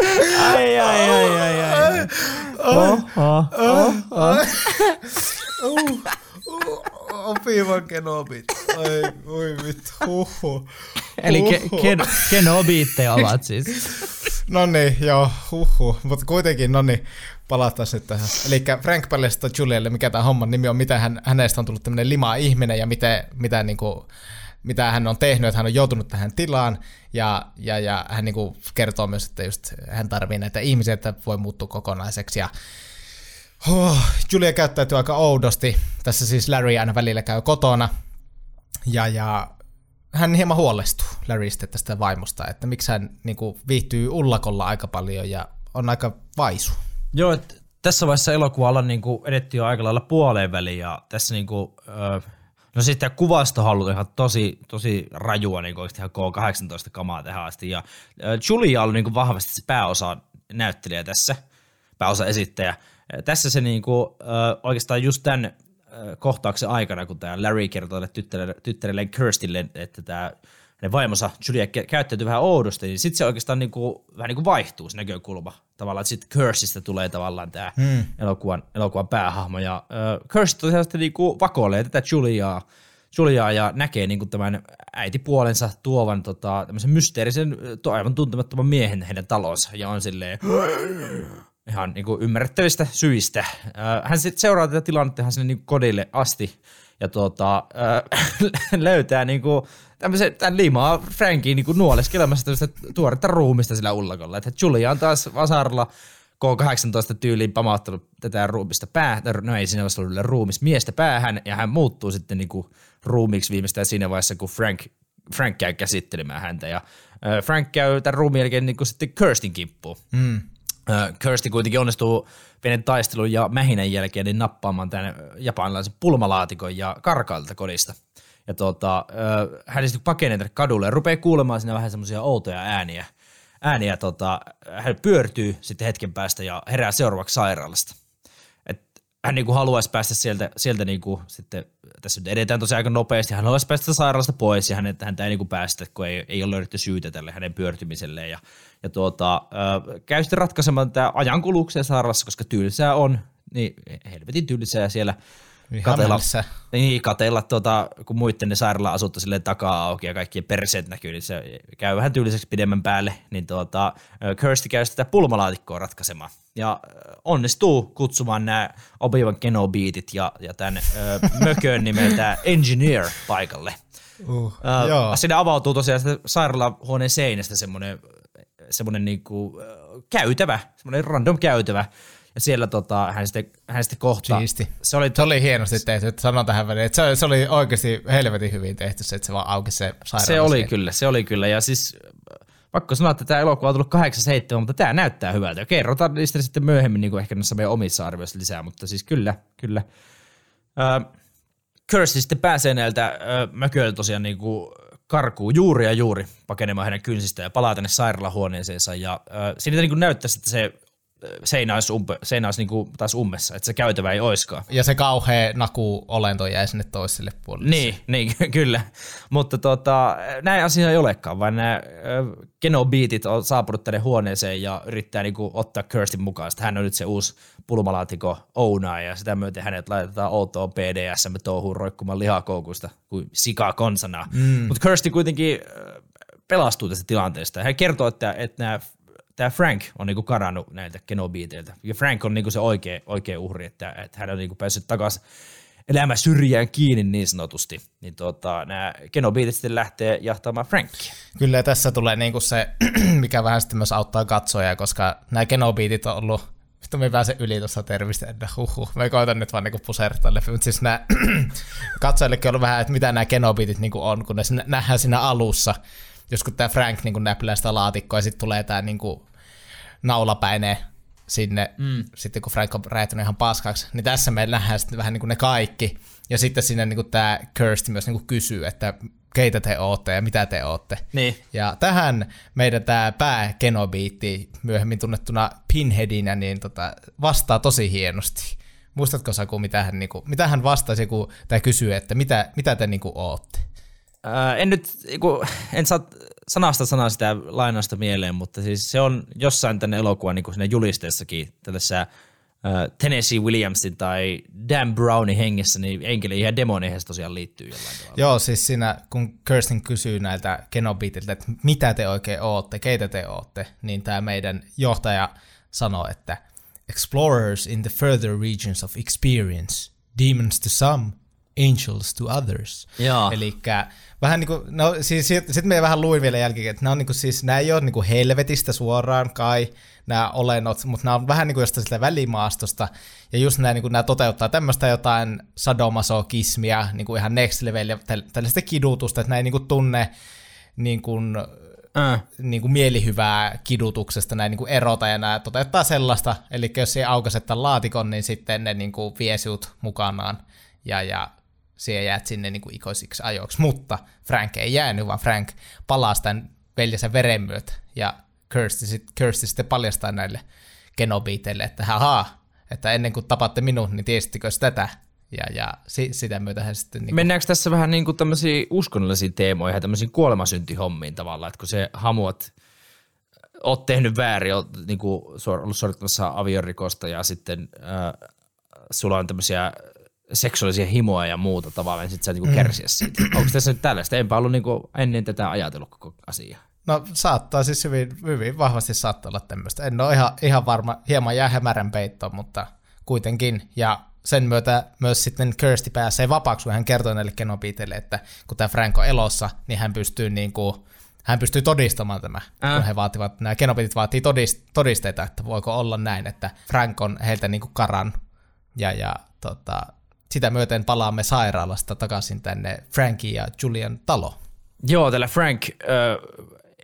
Kenobiitti. Ai, ai, ai, ai, ai. Oho, oho. Opivan genobiitti. Ai, oi vittu. Eli ke, ken, Kenobiitteja ovat siis. No niin, joo, huhu. Mutta kuitenkin, no niin, palataan nyt tähän. Eli Frank paljastaa Julialle, mikä tämä homman nimi on, mitä hän, hänestä on tullut tämmöinen lima ihminen ja mitä, mitä, niinku, mitä hän on tehnyt, että hän on joutunut tähän tilaan. Ja, ja, ja hän niinku kertoo myös, että just hän tarvii näitä ihmisiä, että voi muuttua kokonaiseksi. Ja oh, Julia käyttäytyy aika oudosti. Tässä siis Larry aina välillä käy kotona. Ja, ja hän hieman huolestuu Larrystä tästä vaimosta, että miksi hän niin kuin, viihtyy ullakolla aika paljon ja on aika vaisu. Joo, et tässä vaiheessa elokuvalla niin edettiin jo aika lailla puoleen väliin ja tässä niin kuin, ö, no sitten kuvastohallut on ihan tosi, tosi rajua niin oikeasti ihan K18 kamaa tähän asti ja Julia on niin kuin vahvasti se pääosa näyttelijä tässä, pääosa esittäjä. Tässä se niin kuin, oikeastaan just tämän kohtauksen aikana, kun tämä Larry kertoo tälle tyttärelle, tyttärelle Kirstille, että tämä hänen vaimonsa Julia kä- käyttäytyy vähän oudosti, niin sitten se oikeastaan niinku, vähän niin kuin vaihtuu se näkökulma. Tavallaan, että sitten Curseista tulee tavallaan tämä hmm. elokuvan, elokuvan päähahmo. Ja äh, Curse tosiaan sitten niinku vakoilee tätä Juliaa, Juliaa ja näkee niinku tämän äitipuolensa tuovan tota, tämmöisen mysteerisen, aivan tuntemattoman miehen heidän talonsa. Ja on silleen ihan niinku ymmärrettävistä syistä. Äh, Hän sitten seuraa tätä tilannetta ihan sinne niinku kodille asti ja tuota, äh, löytää niinku tämmöisen, tämän liimaa Frankiin niinku nuoleskelemassa tämmöistä tuoretta ruumista sillä ullakolla. Että Julia on taas vasaralla K18 tyyliin pamauttanut tätä ruumista päähän, no ei siinä vaiheessa ollut ruumis miestä päähän, ja hän muuttuu sitten niinku ruumiiksi viimeistään siinä vaiheessa, kun Frank, Frank käy käsittelemään häntä, ja Frank käy tämän ruumiin jälkeen niinku sitten Kirstin kimppuun. Mm. Ö, Kirsty kuitenkin onnistuu pienen taistelun ja mähinän jälkeen niin nappaamaan tämän japanilaisen pulmalaatikon ja karkailta kodista. Ja ö, hän sitten pakenee tänne kadulle ja rupeaa kuulemaan siinä vähän semmoisia outoja ääniä. Ääniä tota, hän pyörtyy sitten hetken päästä ja herää seuraavaksi sairaalasta. Et hän niinku haluaisi päästä sieltä, sieltä niinku sitten, tässä nyt edetään tosiaan aika nopeasti, hän haluaisi päästä sairaalasta pois ja hänet, häntä ei niinku päästä, kun ei, ei ole löydetty syytä tälle hänen pyörtymiselleen. Ja, ja tuota, käy sitten ratkaisemaan tämä ajankuluksen sairaalassa, koska tylsää on, niin helvetin tylsää siellä katella, mielessä. niin, katella tuota, kun muiden ne sairaala asutta silleen takaa auki ja kaikkien perseet näkyy, niin se käy vähän tyyliseksi pidemmän päälle, niin tuota, ö, Kirsty käy sitä pulmalaatikkoa ratkaisemaan. Ja onnistuu kutsumaan nämä Obi-Wan Kenobiitit ja, ja tämän ö, mökön nimeltä Engineer paikalle. Uh, joo. Siinä avautuu tosiaan sairaalahuoneen seinästä semmoinen, semmoinen niinku, käytävä, semmoinen random käytävä. Ja siellä tota, hän, sitten, hän sitten kohtaa. Siisti. Se oli Se oli hienosti tehty, että sanon tähän väliin, että se, se oli oikeasti helvetin hyvin tehty se, että se vaan auki se sairaala. Se oli siihen. kyllä, se oli kyllä. Ja siis pakko sanoa, että tämä elokuva on tullut 8 mutta tämä näyttää hyvältä. Kerrotaan niistä sitten myöhemmin niin kuin ehkä näissä meidän omissa arvioissa lisää, mutta siis kyllä, kyllä. Äh, Kirsty sitten pääsee näiltä äh, mököiltä tosiaan niin kuin karkuu juuri ja juuri pakenemaan hänen kynsistä ja palaa tänne sairaalahuoneeseensa. Ja äh, siinä niin kuin näyttäisi, että se seinä olisi, umpe, seinä olisi niinku taas ummessa, että se käytävä ei oiskaan. Ja se kauhea naku olento jäi sinne toiselle puolelle. Niin, niin kyllä. Mutta tota, näin asia ei olekaan, vaan nämä genobiitit on saapunut tänne huoneeseen ja yrittää niinku ottaa Kirstin mukaan. Sitten hän on nyt se uusi pulmalaatikko Ouna ja sitä myöten hänet laitetaan outoon PDSM touhuun roikkumaan lihakoukusta kuin sika konsana. Mm. Mutta Kirsty kuitenkin pelastuu tästä tilanteesta. Hän kertoo, että, että nämä tämä Frank on niinku karannut näiltä Kenobiiteiltä. Ja Frank on niinku se oikea, oikea uhri, että, että hän on niinku päässyt takaisin elämä syrjään kiinni niin sanotusti. Niin tota, nämä Kenobiitit sitten lähtee jahtamaan Frankia. Kyllä ja tässä tulee niinku se, mikä vähän sitten myös auttaa katsoja, koska nämä Kenobiitit on ollut Vittu me pääse yli tuossa tervistä, huhhuh. Me koitan nyt vaan niinku pusertaa leffi, mutta siis nämä katsojillekin on ollut vähän, että mitä nämä Kenobiitit niinku on, kun ne nähdään siinä alussa, jos kun tämä Frank niinku näppilää sitä laatikkoa ja sitten tulee tämä niinku naulapäinen sinne, mm. sitten kun Frank on räjähtynyt ihan paskaksi, niin tässä me nähdään sitten vähän niin kuin ne kaikki. Ja sitten sinne niin kuin tämä Kirsty myös niin kuin kysyy, että keitä te ootte ja mitä te ootte. Niin. Ja tähän meidän tämä pääkenobiitti, myöhemmin tunnettuna Pinheadinä, niin tota, vastaa tosi hienosti. Muistatko Saku, mitä hän, niin kuin, mitä hän vastasi, kun tämä kysyy, että mitä, mitä te niin kuin, ootte? En nyt, en saa sanasta sanaa sitä lainasta mieleen, mutta siis se on jossain tänne elokuvan niin siinä julisteessakin tällaisessa Tennessee Williamsin tai Dan Brownin hengessä, niin enkeli ihan demoneihin tosiaan liittyy jollain tavalla. Joo, siis siinä kun Kirsten kysyy näiltä Kenobitilta, että mitä te oikein ootte, keitä te ootte, niin tämä meidän johtaja sanoo, että Explorers in the further regions of experience, demons to some, angels to others. Eli vähän niin kuin, no siis sitten sit me vähän luin vielä jälkeen, että nämä, on niin kuin, siis, nämä ei ole niin kuin helvetistä suoraan kai, nämä olennot, mutta nämä on vähän niin kuin jostain sitä välimaastosta, ja just nämä, niin kuin, nämä toteuttaa tämmöistä jotain sadomasokismia, niin kuin ihan next level, tällaista kidutusta, että nämä ei niin kuin tunne niin kuin, äh. niin kuin mielihyvää kidutuksesta näin niin kuin erota, ja nämä toteuttaa sellaista, eli jos ei aukasetta laatikon, niin sitten ne niin kuin vie mukanaan, ja, ja siellä jäät sinne niin kuin ikoisiksi ajoiksi, mutta Frank ei jäänyt, vaan Frank palaa tämän veljensä veren myötä, ja Kirsty, sit, Kirsty sitten paljastaa näille genobiiteille, että haha, että ennen kuin tapatte minun, niin tiesittekö tätä? Ja, ja si, sitä myötä hän sitten... Niin. Mennäänkö tässä vähän niin kuin tämmöisiin uskonnollisiin teemoihin ja tämmöisiin kuolemasyntihommiin tavallaan, että kun se hamuat, oot tehnyt väärin, oot niin kuin, ollut suorittamassa aviorikosta ja sitten äh, sulla on tämmöisiä seksuaalisia himoja ja muuta tavallaan, niin sitten sä niinku mm. kärsiä siitä. Onko tässä nyt tällaista? Enpä ollut niinku ennen tätä ajatellut koko asiaa. No saattaa siis hyvin, hyvin vahvasti saattaa olla tämmöistä. En ole ihan, ihan varma, hieman jää hämärän peittoon, mutta kuitenkin. Ja sen myötä myös sitten Kirsty pääsee vapaaksi, kun hän kertoo näille Kenobiiteille, että kun tämä Frank on elossa, niin hän pystyy niin kuin, hän pystyy todistamaan tämä, äh. kun he vaativat, nämä Kenobitit vaatii todist, todisteita, että voiko olla näin, että Frank on heiltä niin kuin karan, ja, ja tota, sitä myöten palaamme sairaalasta takaisin tänne Frankie ja Julian talo. Joo, tällä Frank äh,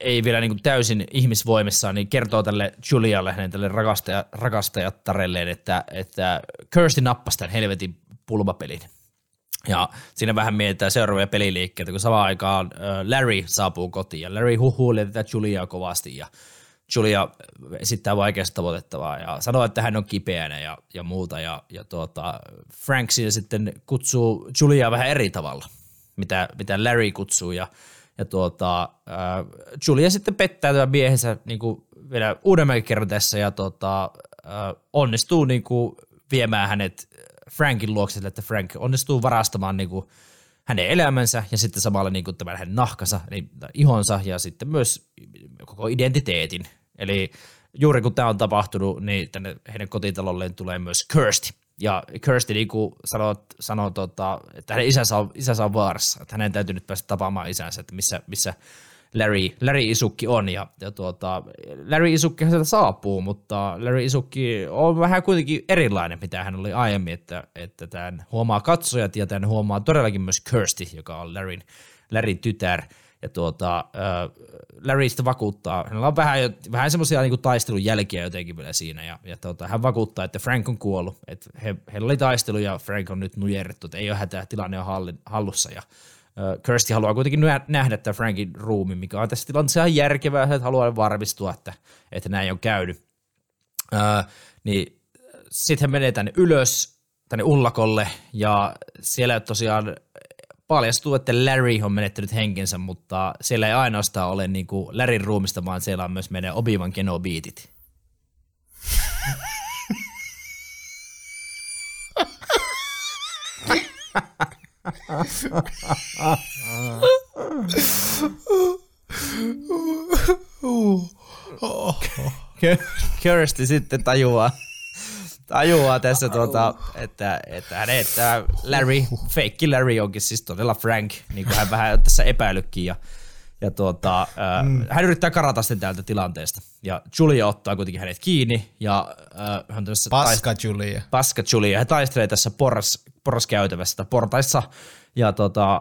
ei vielä niin täysin ihmisvoimissaan, niin kertoo tälle Julialle, hänen tälle rakastaja, rakastajattarelleen, että, että Kirsty nappasi tämän helvetin pulmapelin. Ja siinä vähän mietitään seuraavia peliliikkeitä, kun samaan aikaan Larry saapuu kotiin ja Larry huhuilee tätä Juliaa kovasti ja Julia esittää vaikeasta tavoitettavaa ja sanoo, että hän on kipeänä ja, ja muuta. Ja, ja tuota, Frank siinä sitten kutsuu Julia vähän eri tavalla, mitä, mitä Larry kutsuu. Ja, ja tuota, äh, Julia sitten pettää tämän miehensä niin kuin vielä uudemman kerran tässä ja tuota, äh, onnistuu niin kuin viemään hänet Frankin luokse, että Frank onnistuu varastamaan niin kuin hänen elämänsä ja sitten samalla niin kuin tämän hänen nahkansa, eli ihonsa ja sitten myös koko identiteetin. Eli juuri kun tämä on tapahtunut, niin tänne heidän kotitalolleen tulee myös Kirsty. Ja Kirsty niin sanoo, tota, että hänen isänsä on, isänsä on vaarassa, että hänen täytyy nyt päästä tapaamaan isänsä, että missä, missä Larry, Larry Isukki on. Ja, ja tuota, Larry Isukki sieltä saapuu, mutta Larry Isukki on vähän kuitenkin erilainen, mitä hän oli aiemmin, että, että tämän huomaa katsojat ja tämän huomaa todellakin myös Kirsty, joka on Larryn, Larryn tytär. Ja tuota, Larry sitten vakuuttaa, hänellä on vähän, vähän semmoisia niin taistelun jälkiä jotenkin vielä siinä, ja, ja tota, hän vakuuttaa, että Frank on kuollut, että he, heillä oli taistelu ja Frank on nyt nujerrettu, että ei ole hätää, tilanne on hallin, hallussa, ja Kirsty haluaa kuitenkin nähdä tämän Frankin ruumi, mikä on tässä tilanteessa ihan järkevää, että haluaa varmistua, että, että näin on käynyt. Uh, niin sitten hän menee tänne ylös, tänne ullakolle, ja siellä tosiaan paljastuu, että Larry on menettänyt henkensä, mutta siellä ei ainoastaan ole niin kuin Larryn ruumista, vaan siellä on myös meidän Obi-Wan Kenobiitit. Kirsty sitten tajuaa, tajuaa tässä, tuota, että, että hänet, tämä Larry, fake Larry onkin siis todella Frank, niin kuin hän vähän tässä epäilykin. Ja, ja tuota, mm. hän yrittää karata sitten täältä tilanteesta. Ja Julia ottaa kuitenkin hänet kiinni. Ja, äh, hän tässä Paska taist- Julia. Paska Julia. Hän taistelee tässä porras, porraskäytävässä portaissa. Ja tuota, äh,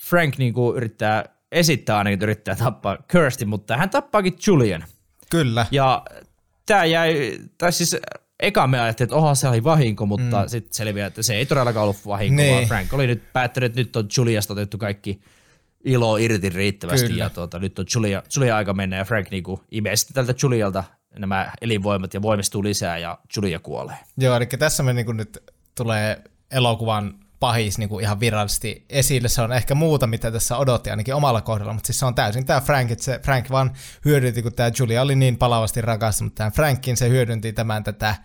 Frank niin kuin yrittää esittää ainakin, että yrittää tappaa Kirsty, mutta hän tappaakin Julian. Kyllä. Ja tämä jäi, tai siis eka me ajattelin, että oha, se oli vahinko, mutta mm. sitten selviää, että se ei todellakaan ollut vahinko, niin. vaan Frank oli nyt päättänyt, että nyt on Juliasta otettu kaikki ilo irti riittävästi Kyllä. ja tuota, nyt on Julia, Julia aika mennä ja Frank niinku imee sitten tältä Julialta nämä elinvoimat ja voimistuu lisää ja Julia kuolee. Joo, eli tässä me niinku nyt tulee elokuvan pahis niin kuin ihan virallisesti esille. Se on ehkä muuta, mitä tässä odotti ainakin omalla kohdalla, mutta siis se on täysin tämä Frank, että se Frank vaan hyödynti, kun tämä Julia oli niin palavasti rakastunut tämän Frankin, se hyödynti tämän tätä,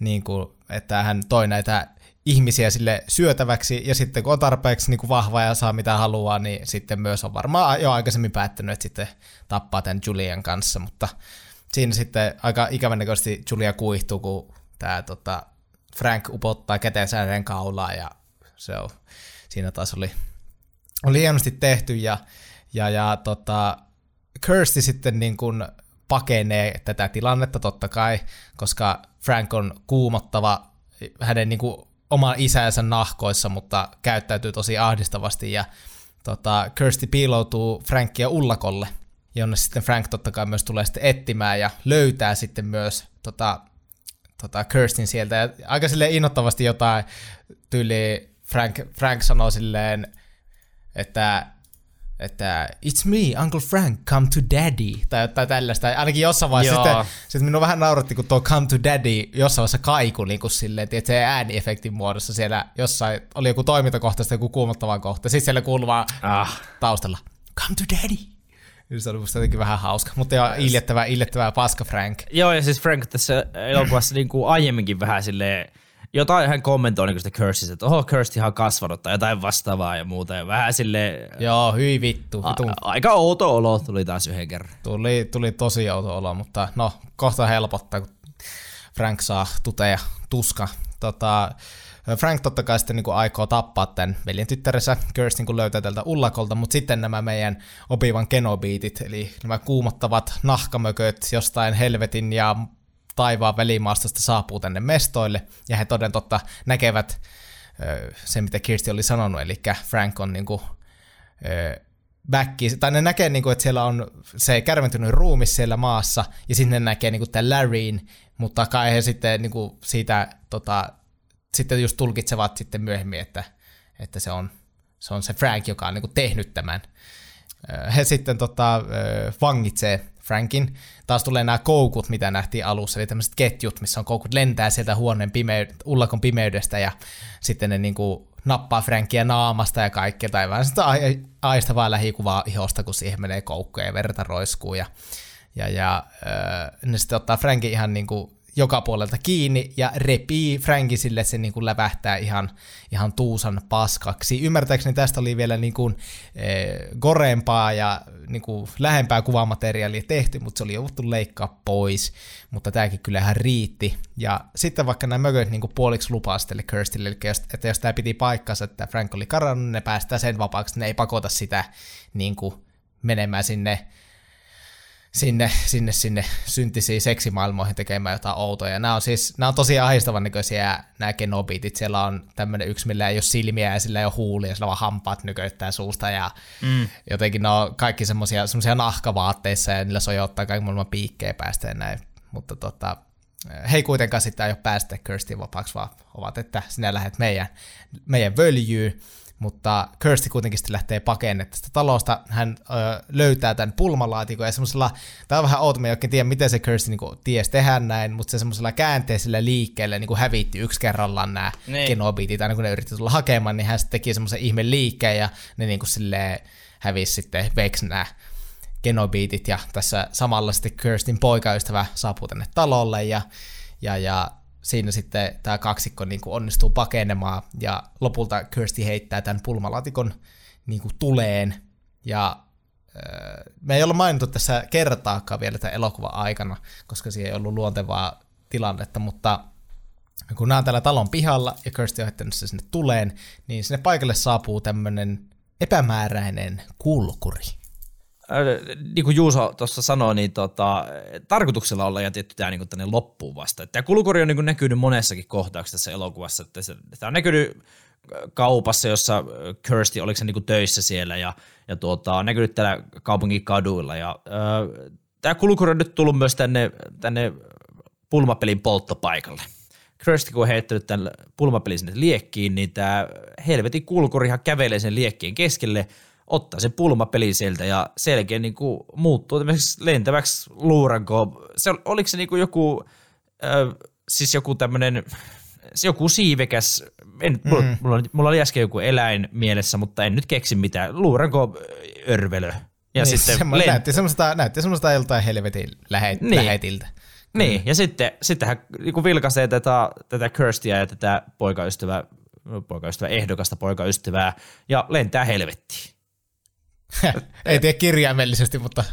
niin kuin, että hän toi näitä ihmisiä sille syötäväksi, ja sitten kun on tarpeeksi niin kuin vahva ja saa mitä haluaa, niin sitten myös on varmaan jo aikaisemmin päättänyt, että sitten tappaa tämän Julian kanssa, mutta siinä sitten aika ikävän näköisesti Julia kuihtuu, kun tämä tota, Frank upottaa kätensä hänen kaulaa ja se on, siinä taas oli, oli hienosti tehty ja, ja, ja tota, Kirsty sitten niin kuin pakenee tätä tilannetta totta kai, koska Frank on kuumottava hänen niin kuin oman isänsä nahkoissa, mutta käyttäytyy tosi ahdistavasti ja tota, Kirsty piiloutuu Frankia ullakolle, jonne sitten Frank totta kai myös tulee sitten etsimään ja löytää sitten myös tota, tota Kirstin sieltä. Ja aika sille innoittavasti jotain tyyli Frank, Frank sanoo silleen, että että it's me, Uncle Frank, come to daddy, tai jotain tällaista. Ainakin jossain vaiheessa sitten, sitten minun vähän nauratti, kun tuo come to daddy jossain vaiheessa kaiku niin kuin silleen, että se ääniefektin muodossa siellä jossain, oli joku toimintakohtaista, joku kuumottava kohta. Sitten siellä kuuluu vaan ah. taustalla, come to daddy. Se oli musta jotenkin vähän hauska, mutta joo, iljettävää, iljettävää paska Frank. Joo, ja siis Frank tässä elokuvassa niin kuin aiemminkin vähän silleen, jotain hän kommentoi niin sitä Kirstistä, että oho, Kirsti on kasvanut tai jotain vastaavaa ja muuta. Ja vähän sille Joo, hyi vittu. A- aika outo olo tuli taas yhden kerran. Tuli, tuli tosi outo olo, mutta no, kohta helpottaa, kun Frank saa tuteja tuska. Tota, Frank totta kai sitten niin aikoo tappaa tämän veljen tyttärensä Kirstin, kun löytää tältä ullakolta, mutta sitten nämä meidän opivan kenobiitit, eli nämä kuumottavat nahkamököt jostain helvetin ja taivaan välimaastosta saapuu tänne mestoille, ja he toden totta näkevät se, mitä Kirsti oli sanonut, eli Frank on niinku, backi, tai ne näkee, niinku, että siellä on se kärventynyt ruumis siellä maassa, ja sitten ne näkee niinku, tämän Larryn, mutta kai he sitten niinku, siitä tota, sitten just tulkitsevat sitten myöhemmin, että, että se, on, se on se Frank, joka on niinku, tehnyt tämän. He sitten tota, vangitsee Frankin. Taas tulee nämä koukut, mitä nähtiin alussa, eli tämmöiset ketjut, missä on koukut lentää sieltä huoneen pimeyd- ullakon pimeydestä ja sitten ne niinku nappaa Frankia naamasta ja kaikkea, tai vähän sitä aistavaa lähikuvaa ihosta, kun siihen menee koukkuja ja verta roiskuu, ja, ja, ja äh, ne sitten ottaa Frankin ihan niinku joka puolelta kiinni ja repii Frankin sille, että se niin kuin lävähtää ihan, ihan tuusan paskaksi. Ymmärtääkseni tästä oli vielä niin kuin, e, goreempaa ja niin kuin lähempää kuvamateriaalia tehty, mutta se oli jouduttu leikkaa pois, mutta tämäkin kyllä ihan riitti. Ja sitten vaikka nämä mököt niin kuin puoliksi lupaa sitten Kirstille, eli jos, että jos tämä piti paikkansa, että Frank oli karannut, ne päästää sen vapaaksi, ne ei pakota sitä niin kuin menemään sinne sinne, sinne, sinne syntisiin seksimaailmoihin tekemään jotain outoja. Nämä on siis, nämä on tosi ahdistavan näköisiä nämä genobiitit. Siellä on tämmöinen yksi, millä ei ole silmiä ja sillä ei ole huulia, sillä on hampaat nyköittää suusta ja mm. jotenkin ne on kaikki semmoisia, semmoisia nahkavaatteissa ja niillä sojottaa kaikki maailman piikkejä päästä ja näin. Mutta tota, he ei kuitenkaan sitten aio päästä Kirstin vapaaksi, vaan ovat, että sinä lähdet meidän, meidän völjyyn mutta Kirsty kuitenkin sitten lähtee pakenemaan tästä talosta. Hän ö, löytää tämän pulmalaatikon ja semmoisella, tämä on vähän outo, mä en oikein tiedä, miten se Kirsty niin tiesi tehdä näin, mutta se semmoisella käänteisellä liikkeellä niin hävitti yksi kerrallaan nämä niin. genobiitit, aina kun ne yritti tulla hakemaan, niin hän sitten teki semmoisen ihme liikkeen ja ne niin kuin silleen hävisi sitten veksi nämä genobiitit ja tässä samalla sitten Kirstin poikaystävä saapuu tänne talolle ja, ja, ja siinä sitten tämä kaksikko niin kuin onnistuu pakenemaan ja lopulta Kirsty heittää tämän pulmalaatikon niin kuin tuleen ja me ei olla mainittu tässä kertaakaan vielä tämän elokuvan aikana, koska siihen ei ollut luontevaa tilannetta, mutta kun nämä on täällä talon pihalla ja Kirsty on heittänyt sinne tuleen, niin sinne paikalle saapuu tämmöinen epämääräinen kulkuri. Äh, niin kuin Juuso tuossa sanoi, niin tota, tarkoituksella olla jätetty tämä niin tänne loppuun vasta. Tämä kulukori on niin kuin näkynyt monessakin kohtauksessa tässä elokuvassa. Että se, tämä on näkynyt kaupassa, jossa Kirsty, oliko se niin kuin töissä siellä, ja, ja tuota, on näkynyt täällä kaupungin kaduilla. Ja, äh, tämä kulukori on nyt tullut myös tänne, tänne pulmapelin polttopaikalle. Kirsty, kun on heittänyt tämän pulmapelin sinne liekkiin, niin tämä helvetin kulkurihan kävelee sen liekkien keskelle – ottaa se pulmapeli sieltä ja selkeä niin kuin muuttuu lentäväksi luuranko. Se, oliko se niin kuin joku, äh, siis joku tämmöinen, joku siivekäs, en, mm. mulla, mulla, mulla, oli äsken joku eläin mielessä, mutta en nyt keksi mitään, luuranko örvelö. Ja niin, sitten semmo, lent- näytti semmoista, näytti semmoista joltain helvetin lähet, niin. lähetiltä. Niin, ja sitten, sitten hän niin vilkaisee tätä, tätä Kirstia ja tätä poikaystävää, poikaystävää, ehdokasta poikaystävää, ja lentää helvettiin. Ei tiedä kirjaimellisesti, mutta...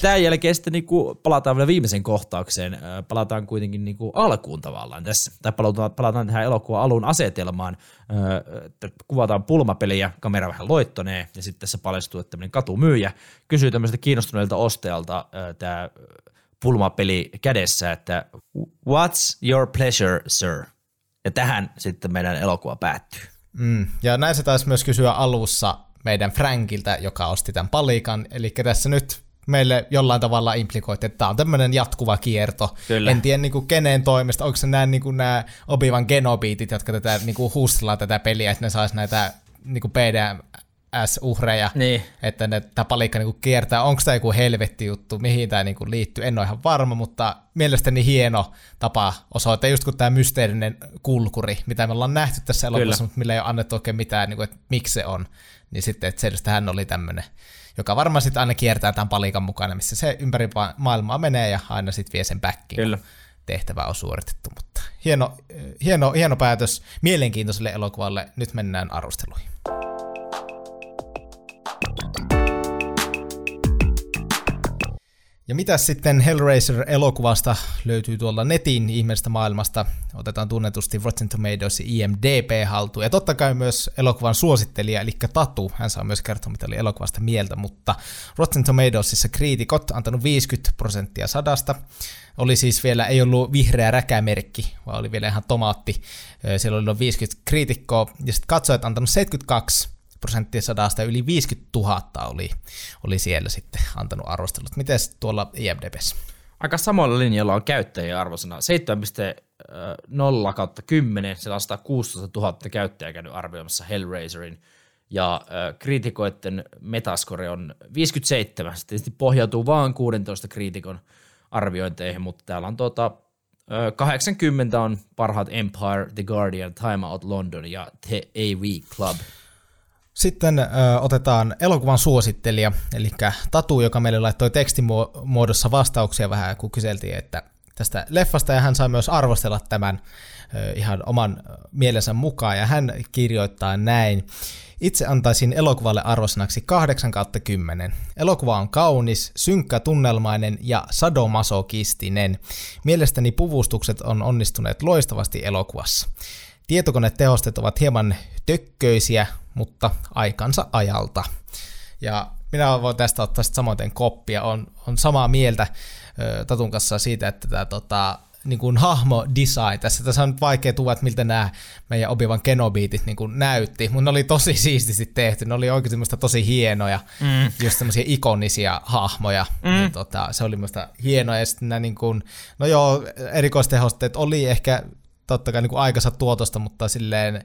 Tämän jälkeen sitten niin kuin palataan vielä viimeisen kohtaukseen. Palataan kuitenkin niin kuin alkuun tavallaan tässä. Tai palataan, palataan tähän elokuvan alun asetelmaan. Kuvataan pulmapeliä, kamera vähän loittonee ja sitten tässä paljastuu, että tämmöinen katumyyjä kysyy tämmöiseltä kiinnostuneelta ostajalta tämä pulmapeli kädessä, että what's your pleasure, sir? Ja tähän sitten meidän elokuva päättyy. Mm. Ja näin se taisi myös kysyä alussa meidän Frankiltä, joka osti tämän palikan. Eli tässä nyt meille jollain tavalla implikoit, että tämä on tämmöinen jatkuva kierto. Kyllä. En tiedä niin kuin kenen toimesta, onko se nämä, niin kuin nämä Obivan genobiitit, jotka tätä niin kuin tätä peliä, että ne saisi näitä niin kuin PDM, S-uhreja, niin. että ne, tämä palikka niinku kiertää. Onko tämä joku helvetti juttu, mihin tämä niinku liittyy, en ole ihan varma, mutta mielestäni hieno tapa osoittaa, just kun tämä mysteerinen kulkuri, mitä me ollaan nähty tässä elokuvassa, mutta millä ei ole annettu oikein mitään, niinku, että miksi se on, niin sitten, että selvästi hän oli tämmöinen, joka varmaan sitten aina kiertää tämän palikan mukana, missä se ympäri maailmaa menee ja aina sitten vie sen backin. Kyllä tehtävä on suoritettu, mutta hieno, hieno, hieno päätös mielenkiintoiselle elokuvalle. Nyt mennään arvosteluihin. Ja mitä sitten Hellraiser-elokuvasta löytyy tuolla netin ihmeestä maailmasta? Otetaan tunnetusti Rotten Tomatoes IMDb haltuun. Ja totta kai myös elokuvan suosittelija, eli Tatu. Hän saa myös kertoa, mitä oli elokuvasta mieltä, mutta Rotten Tomatoesissa kriitikot antanut 50 prosenttia sadasta. Oli siis vielä, ei ollut vihreä räkämerkki, vaan oli vielä ihan tomaatti. Siellä oli 50 kriitikkoa, ja sitten katsojat antanut 72 prosenttia sadasta yli 50 000 oli, oli siellä sitten antanut arvostelut. Miten tuolla IMDBssä? Aika samalla linjalla on käyttäjien arvosana. 7.0 kautta 10, siellä on 116 000 käyttäjää käynyt arvioimassa Hellraiserin, ja äh, kriitikoiden metascore on 57. Se tietysti pohjautuu vain 16 kriitikon arviointeihin, mutta täällä on tuota, äh, 80 on parhaat Empire, The Guardian, Time Out London ja The AV Club. Sitten ö, otetaan elokuvan suosittelija, eli Tatu, joka meille laittoi tekstimuodossa vastauksia vähän, kun kyseltiin, että tästä leffasta, ja hän sai myös arvostella tämän ö, ihan oman mielensä mukaan, ja hän kirjoittaa näin. Itse antaisin elokuvalle arvosanaksi 8 kautta 10. Elokuva on kaunis, synkkä tunnelmainen ja sadomasokistinen. Mielestäni puvustukset on onnistuneet loistavasti elokuvassa. Tietokonetehosteet ovat hieman tökköisiä, mutta aikansa ajalta. Ja minä voin tästä ottaa sitten samoin koppia. On, on samaa mieltä ö, Tatun kanssa siitä, että tämä tota, niin kuin hahmo design. Tässä, tässä on nyt vaikea tuva, että miltä nämä meidän Obi-Wan Kenobiitit niin kuin näytti, mutta ne oli tosi siististi tehty. Ne oli oikein semmoista tosi hienoja, mm. just semmoisia ikonisia hahmoja. Mm. Niin, tota, se oli minusta hienoa. Ja sitten nämä, niin kuin, no joo, erikoistehosteet oli ehkä totta kai niin kuin aikansa tuotosta, mutta silleen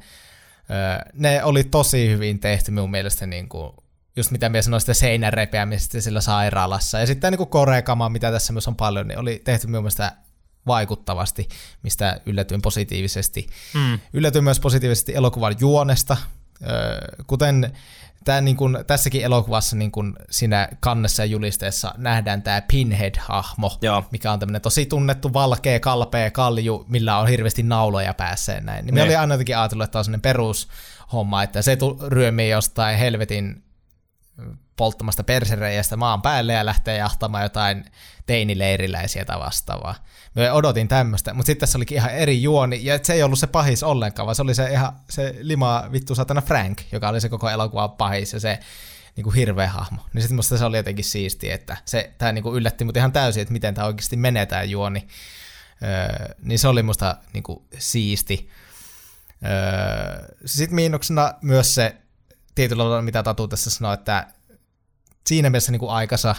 ne oli tosi hyvin tehty minun mielestä niin kuin, just mitä minä sanoin sitä seinän repeämisestä sillä sairaalassa. Ja sitten niin koreakama, mitä tässä myös on paljon, niin oli tehty minun mielestä vaikuttavasti, mistä yllätyin positiivisesti. Mm. Yllätyin myös positiivisesti elokuvan juonesta, kuten tämä, niin kuin, tässäkin elokuvassa niin kuin siinä kannessa ja julisteessa nähdään tämä Pinhead-hahmo, Joo. mikä on tämmöinen tosi tunnettu valkea, kalpea kalju, millä on hirveästi nauloja päässä näin. Niin me oli aina jotenkin ajatellut, että tämä on sellainen perushomma, että se ryömii jostain helvetin polttamasta persereijästä maan päälle ja lähtee jahtamaan jotain teinileiriläisiä tai vastaavaa. Me odotin tämmöistä, mutta sitten tässä olikin ihan eri juoni, ja se ei ollut se pahis ollenkaan, vaan se oli se ihan se lima vittu satana Frank, joka oli se koko elokuva pahis, ja se niin kuin hirveä hahmo. Niin sitten musta se oli jotenkin siisti, että se, tämä niin kuin yllätti mut ihan täysin, että miten tämä oikeasti menee tämä juoni. Öö, niin se oli musta niin kuin siisti. Öö, sitten miinuksena myös se tietyllä tavalla, mitä Tatu tässä sanoi, että siinä mielessä niin kuin aikansa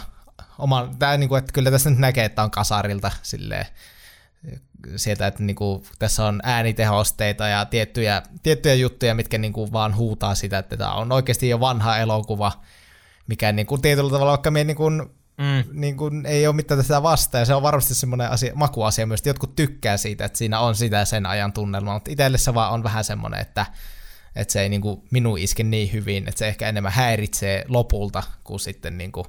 oma, tää, niin kuin, että kyllä tässä nyt näkee, että on kasarilta silleen, sieltä, että niin kuin, tässä on äänitehosteita ja tiettyjä, tiettyjä juttuja, mitkä niin kuin, vaan huutaa sitä, että tämä on oikeasti jo vanha elokuva, mikä niin kuin, tietyllä tavalla, vaikka minä niin kuin, mm. niin kuin, ei ole mitään tästä vastaan, ja se on varmasti semmoinen asia, makuasia myös, että jotkut tykkää siitä, että siinä on sitä sen ajan tunnelma, mutta itselle se vaan on vähän semmoinen, että että se ei niin kuin, minun iske niin hyvin, että se ehkä enemmän häiritsee lopulta, kuin sitten niin kuin,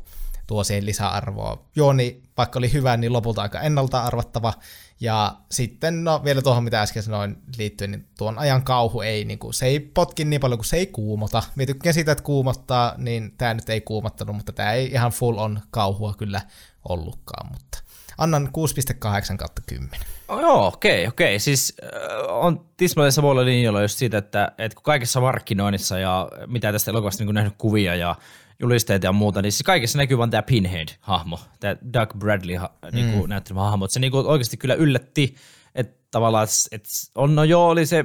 tuo siihen lisäarvoa. Juoni, vaikka oli hyvä, niin lopulta aika ennalta arvattava. Ja sitten, no vielä tuohon mitä äsken sanoin liittyen, niin tuon ajan kauhu ei, niin kuin, se ei potki niin paljon kuin se ei kuumota. Mä tykkään siitä, että kuumottaa, niin tämä nyt ei kuumottanut, mutta tämä ei ihan full on kauhua kyllä ollutkaan, mutta annan 6,8 kautta 10. Oh, joo, okei, okay, okei. Okay. Siis äh, on tismalleen samalla linjalla just siitä, että, että kun kaikessa markkinoinnissa ja mitä tästä elokuvasta niin nähnyt kuvia ja julisteet ja muuta, niin siis kaikessa näkyy vaan tämä Pinhead-hahmo, tämä Doug Bradley niin kuin mm. näyttelemä hahmo. Se niin kuin oikeasti kyllä yllätti, että tavallaan, että on, no joo, oli se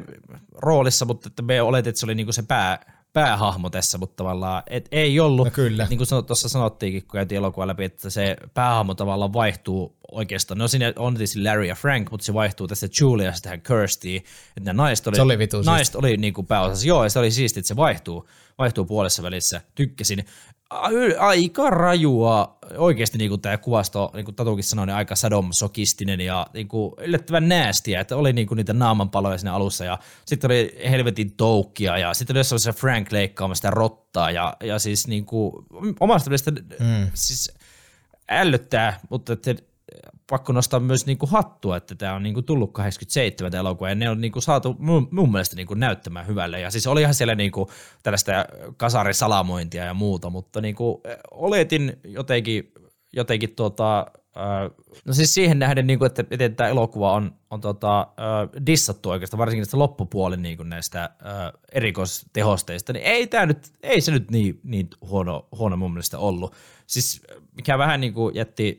roolissa, mutta että me oletin, että se oli niin kuin se pää, päähahmo tässä, mutta tavallaan et ei ollut. No kyllä. Niin kuin tuossa sanottiinkin, kun käytiin elokuva läpi, että se päähahmo tavallaan vaihtuu oikeastaan. No siinä on tietysti Larry ja Frank, mutta se vaihtuu tästä Juliasta tähän Kirstiin. Että nämä naiset oli, se oli vitu naiset oli niin kuin pääosassa. Joo, ja se oli siisti, että se vaihtuu, vaihtuu puolessa välissä. Tykkäsin aika rajua, oikeasti niin kuin tämä kuvasto, niin kuin Tatukin sanoi, niin aika sadomsokistinen ja niin kuin yllättävän näästiä, että oli niin kuin niitä naamanpaloja siinä alussa ja sitten oli helvetin toukkia ja sitten oli jossain se Frank leikkaamassa sitä rottaa ja, ja siis niin kuin, omasta mielestä mm. siis ällöttää, mutta että pakko nostaa myös niinku hattua, että tämä on niinku tullut 87 elokuva ja ne on niinku saatu mun, mun mielestä niinku näyttämään hyvälle. Ja siis olihan siellä niinku tällaista kasarisalamointia ja muuta, mutta niinku oletin jotenkin, jotenkin tuota, no siis siihen nähden, niinku, että miten tämä elokuva on, on tota, dissattu oikeastaan, varsinkin näistä loppupuolen niinku näistä erikoistehosteista, niin ei, tää nyt, ei se nyt niin, niin huono, huono mun mielestä ollut. Siis mikä vähän niinku jätti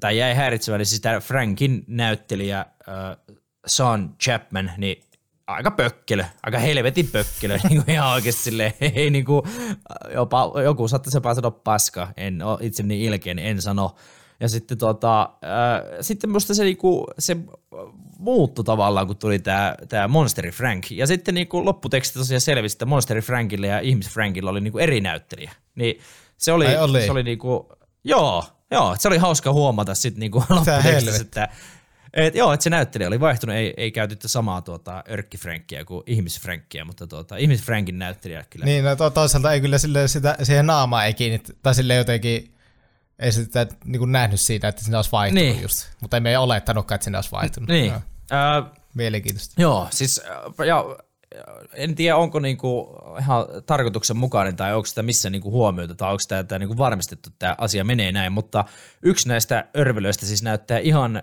tai jäi häiritsevä, niin siis tämä Frankin näyttelijä äh, Sean Chapman, niin aika pökkelö, aika helvetin pökkelö, niin kuin ihan oikeasti silleen, ei niin kuin, jopa, joku saattaisi jopa sanoa paska, en ole itse niin ilkeä, niin en sano. Ja sitten tota, äh, sitten musta se, niinku, se muuttui tavallaan, kun tuli tämä tää Monsteri Frank. Ja sitten niinku lopputeksti tosiaan selvisi, että Monsteri Frankille ja Ihmis Frankilla oli niinku eri näyttelijä. Niin se oli, oli. Se oli niinku, joo, Joo, se oli hauska huomata sitten niinku lopputekstissä, että et, joo, että se näyttelijä oli vaihtunut, ei, ei käytetty samaa tuota, örkkifränkkiä kuin ihmisfränkkiä, mutta tuota, ihmisfränkin näyttelijä kyllä. Niin, no to, toisaalta ei kyllä sille, sitä, siihen naamaa ei kiinnittää, tai sille jotenkin ei sitä niin kuin nähnyt siitä, että sinne olisi vaihtunut niin. just. Mutta emme olettanutkaan, että sinne olisi vaihtunut. Niin. No. Äh, Mielenkiintoista. Joo, siis ja, en tiedä onko niinku ihan tarkoituksenmukainen tai onko sitä missä niinku huomioitu tai onko tämä niinku varmistettu, että tämä asia menee näin, mutta yksi näistä örvelöistä siis näyttää ihan äh,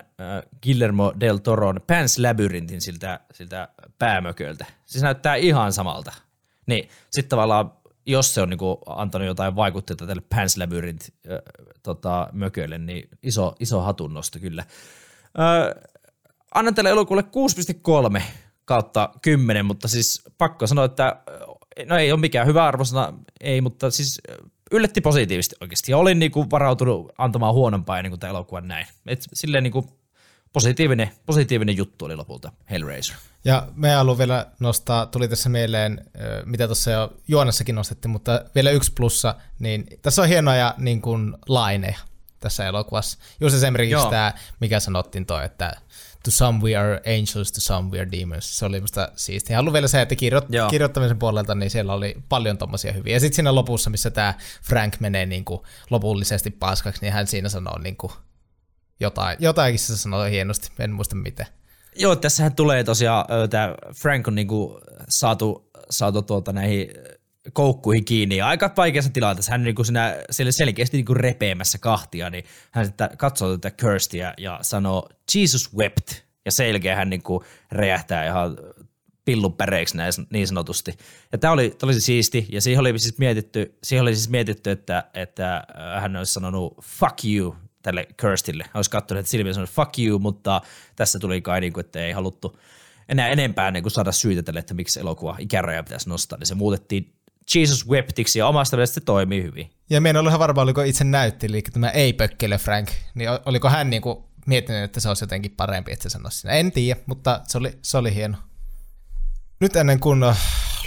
Guillermo del Toron Pans Labyrintin siltä, siltä päämököltä. Siis näyttää ihan samalta. Niin sitten tavallaan jos se on niinku antanut jotain vaikutteita tälle Pans Labyrinth äh, tota, mökölle, niin iso, iso hatunnosto kyllä. Äh, annan tälle elokuulle 6,3 kautta 10, mutta siis pakko sanoa, että no ei ole mikään hyvä arvosana, ei, mutta siis yllätti positiivisesti oikeasti. Ja olin niinku varautunut antamaan huonompaa ennen kuin tämä elokuva näin. Et silleen niinku positiivinen, positiivinen juttu oli lopulta Hellraiser. Ja me haluan vielä nostaa, tuli tässä mieleen, mitä tuossa jo Juonassakin nostettiin, mutta vielä yksi plussa, niin tässä on hienoja niin kuin, laineja tässä elokuvassa. Just esimerkiksi tämä, mikä sanottiin toi, että to some we are angels, to some we are demons. Se oli musta siistiä. Haluan vielä se, että kirjo- Joo. kirjoittamisen puolelta niin siellä oli paljon tommosia hyviä. Ja sitten siinä lopussa, missä tämä Frank menee niin kuin lopullisesti paskaksi, niin hän siinä sanoo niin kuin jotain. Jotakin se sanoo hienosti, en muista miten. Joo, tässähän tulee tosiaan, tämä Frank on niinku saatu, saatu tuolta näihin koukkuihin kiinni ja aika vaikeassa tilanteessa. Hän niin kuin siinä, siellä selkeästi niin kuin repeämässä kahtia, niin hän sitten katsoo tätä Kirstia ja sanoo Jesus wept. Ja sen jälkeen hän niin kuin räjähtää ihan pillupäreiksi niin sanotusti. Ja tämä oli, tämä oli siisti, ja siihen oli siis mietitty, siihen oli siis mietitty että, että äh, hän olisi sanonut fuck you tälle Kirstille. Hän olisi katsonut, että silmiä sanonut fuck you, mutta tässä tuli kai niin kuin, että ei haluttu enää enempää niin kuin saada syytä tälle, että miksi elokuva ikäraja pitäisi nostaa, niin se muutettiin Jesus Webtiksi ja omasta mielestä se toimii hyvin. Ja minä en ole ihan varma, oliko itse näytti, eli tämä ei pökkele Frank, niin oliko hän niinku miettinyt, että se olisi jotenkin parempi, että se sanoisi siinä. En tiedä, mutta se oli, se oli hieno. Nyt ennen kuin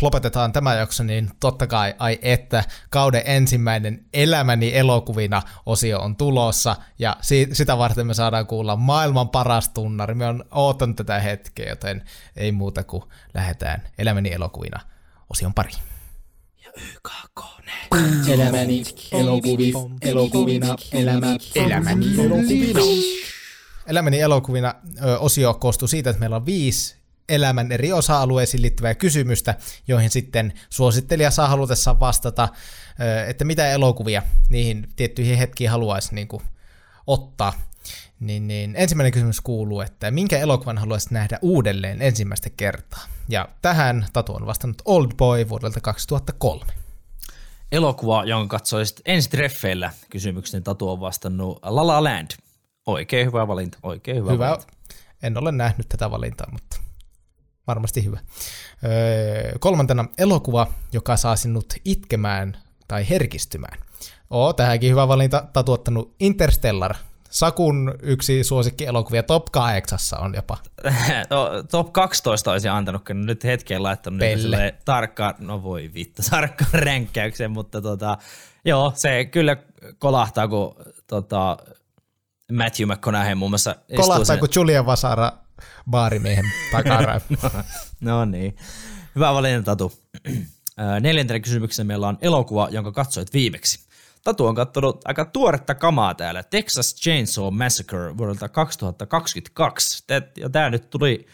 lopetetaan tämä jakso, niin totta kai, ai että, kauden ensimmäinen Elämäni elokuvina osio on tulossa, ja si- sitä varten me saadaan kuulla maailman paras tunnari. Me on ootan tätä hetkeä, joten ei muuta kuin lähdetään Elämäni elokuvina osion pariin. YKK-ne. Elämäni elokuvi, elokuvina, elämä, elämäni elokuvina. Elämäni elokuvina ö, osio koostuu siitä, että meillä on viisi elämän eri osa-alueisiin liittyvää kysymystä, joihin sitten suosittelija saa halutessaan vastata, että mitä elokuvia niihin tiettyihin hetkiin haluaisi niin kuin, ottaa. Niin, niin, ensimmäinen kysymys kuuluu, että minkä elokuvan haluaisit nähdä uudelleen ensimmäistä kertaa? Ja tähän Tatu on vastannut Old Boy vuodelta 2003. Elokuva, jonka katsoisit ensi treffeillä kysymyksen Tatu on vastannut La La Land. Oikein hyvä valinta, oikein hyvä, hyvä. valinta. En ole nähnyt tätä valintaa, mutta varmasti hyvä. Öö, kolmantena elokuva, joka saa sinut itkemään tai herkistymään. Oo, tähänkin hyvä valinta. Tatu ottanut Interstellar Sakun yksi suosikki elokuvia top 8 on jopa. top 12 olisi antanut, kun nyt hetkeen laittanut Pelle. tarkkaan, no voi vittu, tarkkaan ränkkäyksen, mutta tota, joo, se kyllä kolahtaa, kun tota, Matthew McConaughey muun muassa Kolahtaa, sen... kun Julia Vasara baarimiehen takara. no, no niin. Hyvä valinta, Tatu. Neljäntenä kysymyksenä meillä on elokuva, jonka katsoit viimeksi. Tatu on katsonut aika tuoretta kamaa täällä. Texas Chainsaw Massacre vuodelta 2022. Ja tämä nyt tuli,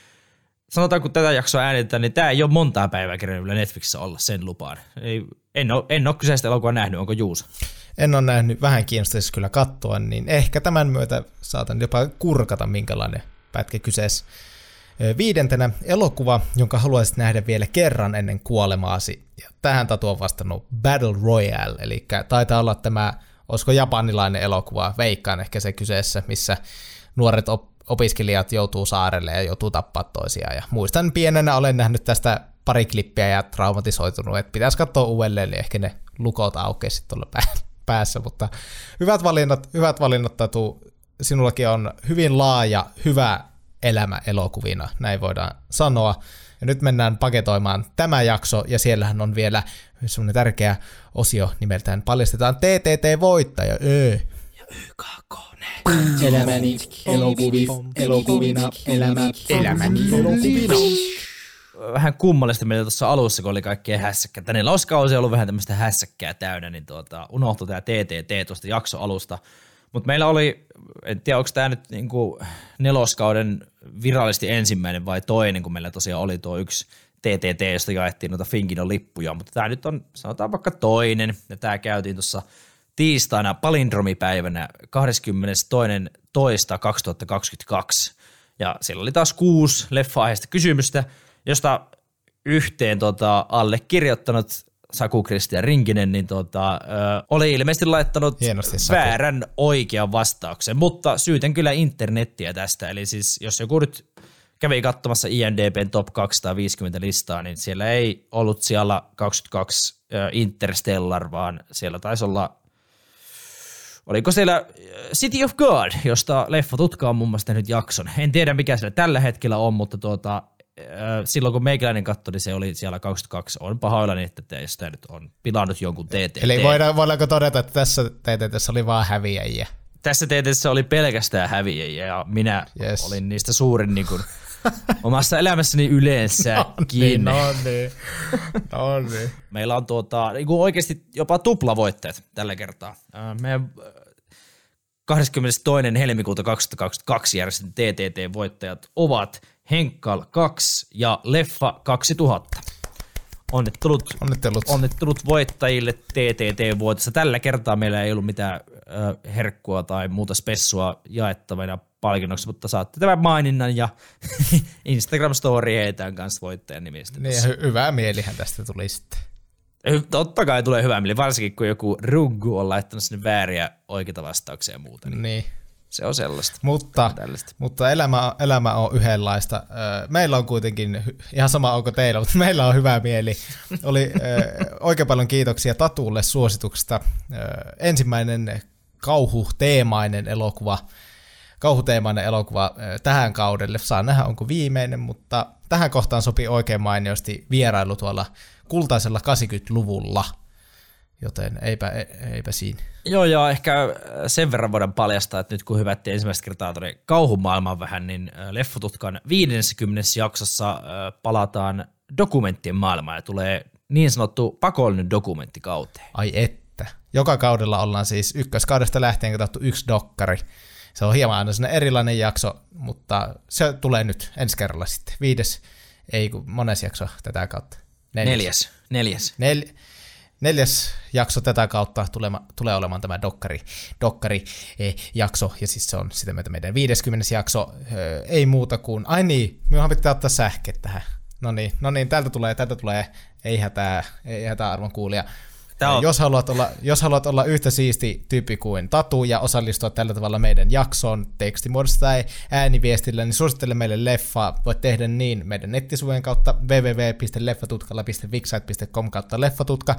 sanotaan kun tätä jaksoa äänitetään, niin tämä ei ole montaa päivää kerran Netflixissä olla sen lupaan. Ei, en, ole, en ole kyseistä elokuvaa nähnyt, onko Juusa? En ole nähnyt, vähän kiinnostaisi kyllä katsoa, niin ehkä tämän myötä saatan jopa kurkata, minkälainen pätkä kyseessä. Viidentenä elokuva, jonka haluaisit nähdä vielä kerran ennen kuolemaasi. Ja tähän Tatu on vastannut Battle Royale, eli taitaa olla tämä, olisiko japanilainen elokuva, veikkaan ehkä se kyseessä, missä nuoret op- opiskelijat joutuu saarelle ja joutuu tappaa toisiaan. Ja muistan pienenä olen nähnyt tästä pari klippiä ja traumatisoitunut, että pitäisi katsoa uudelleen, niin ehkä ne lukot aukeisi tuolla päässä, mutta hyvät valinnat, hyvät valinnat Tatu, sinullakin on hyvin laaja, hyvä elämä elokuvina, näin voidaan sanoa. Ja nyt mennään paketoimaan tämä jakso, ja siellähän on vielä semmoinen tärkeä osio nimeltään Paljastetaan TTT-voittaja. Öö. Ja YKK. Elämäni elokuvi, elokuvina, elämä, elämäni elokuvina. Vähän kummallista meillä tuossa alussa, kun oli kaikkea hässäkkää. Tänne loskausi on ollut vähän tämmöistä hässäkkää täynnä, niin tuota, unohtui tämä TTT tuosta jaksoalusta. Mutta meillä oli, en tiedä onko tämä nyt niinku neloskauden virallisesti ensimmäinen vai toinen, kun meillä tosiaan oli tuo yksi TTT, josta jaettiin noita Finkinon lippuja, mutta tämä nyt on, sanotaan vaikka toinen, ja tämä käytiin tuossa tiistaina palindromipäivänä 22.2.2022, ja siellä oli taas kuusi leffa-aiheista kysymystä, josta yhteen tota, allekirjoittanut Saku Kristian Rinkinen, niin tota, ö, oli ilmeisesti laittanut Hienosti, Saku. väärän oikean vastauksen, mutta syytän kyllä internettiä tästä, eli siis jos joku nyt kävi katsomassa INDBn top 250 listaa, niin siellä ei ollut siellä 22 ö, Interstellar, vaan siellä taisi olla Oliko siellä City of God, josta Leffa Tutka on muun muassa tehnyt jakson. En tiedä mikä siellä tällä hetkellä on, mutta tuota, silloin kun meikäläinen katsoi, niin se oli siellä 22. On pahoillani, että teistä nyt on pilannut jonkun TTT. Eli voidaan, voidaanko todeta, että tässä TTT oli vaan häviäjiä? Tässä TTT oli pelkästään häviäjiä ja minä Yes. olin niistä suurin niin kuin, omassa elämässäni yleensäkin. No niin, no niin. Meillä on tuota, niin kuin oikeasti jopa tuplavoitteet tällä kertaa. Meidän äh, 22. helmikuuta 2022 järjestetyn TTT-voittajat ovat Henkkal 2 ja Leffa 2000. Onnittelut, Onnittelut. onnittelut voittajille TTT-voitossa. Tällä kertaa meillä ei ollut mitään herkkua tai muuta spessua jaettavana palkinnoksi, mutta saatte tämän maininnan ja Instagram-story heitään kanssa voittajan nimistä. Niin, hy- hyvää mielihän tästä tuli sitten. Totta kai tulee hyvä mieli, varsinkin kun joku ruggu on laittanut sinne vääriä oikeita vastauksia ja muuta. Niin Niin. Se on sellaista. Mutta, Tällaista. mutta elämä, elämä on yhdenlaista. Meillä on kuitenkin, ihan sama onko teillä, mutta meillä on hyvä mieli. Oli oikein paljon kiitoksia Tatulle suosituksesta. Ensimmäinen kauhuteemainen elokuva, kauhuteemainen elokuva tähän kaudelle. Saa nähdä, onko viimeinen, mutta tähän kohtaan sopii oikein mainiosti vierailu tuolla kultaisella 80-luvulla. Joten eipä, e- eipä siinä. Joo, ja ehkä sen verran voidaan paljastaa, että nyt kun hyvättiin ensimmäistä kertaa tuonne kauhumaailmaan vähän, niin Leffotutkan 50. jaksossa palataan dokumenttien maailmaan ja tulee niin sanottu pakollinen dokumentti kauteen. Ai että. Joka kaudella ollaan siis ykköskaudesta lähtien katsottu yksi dokkari. Se on hieman aina erilainen jakso, mutta se tulee nyt ensi kerralla sitten. Viides, ei kun mones jakso tätä kautta. Neljäs. Neljäs. Nel, neljäs jakso tätä kautta tulema, tulee olemaan tämä dokkari, dokkari eh, jakso, ja siis se on sitä myötä meidän 50. jakso, ö, ei muuta kuin, ai niin, minunhan pitää ottaa sähket tähän. No niin, no niin, täältä tulee, täältä tulee, ei hätää, ei hätää arvon kuulija. On- Jos haluat, olla, jos haluat olla yhtä siisti tyyppi kuin Tatu ja osallistua tällä tavalla meidän jaksoon tekstimuodossa tai ääniviestillä, niin suosittele meille leffaa. Voit tehdä niin meidän nettisivujen kautta www.leffatutkalla.vixsite.com kautta leffatutka.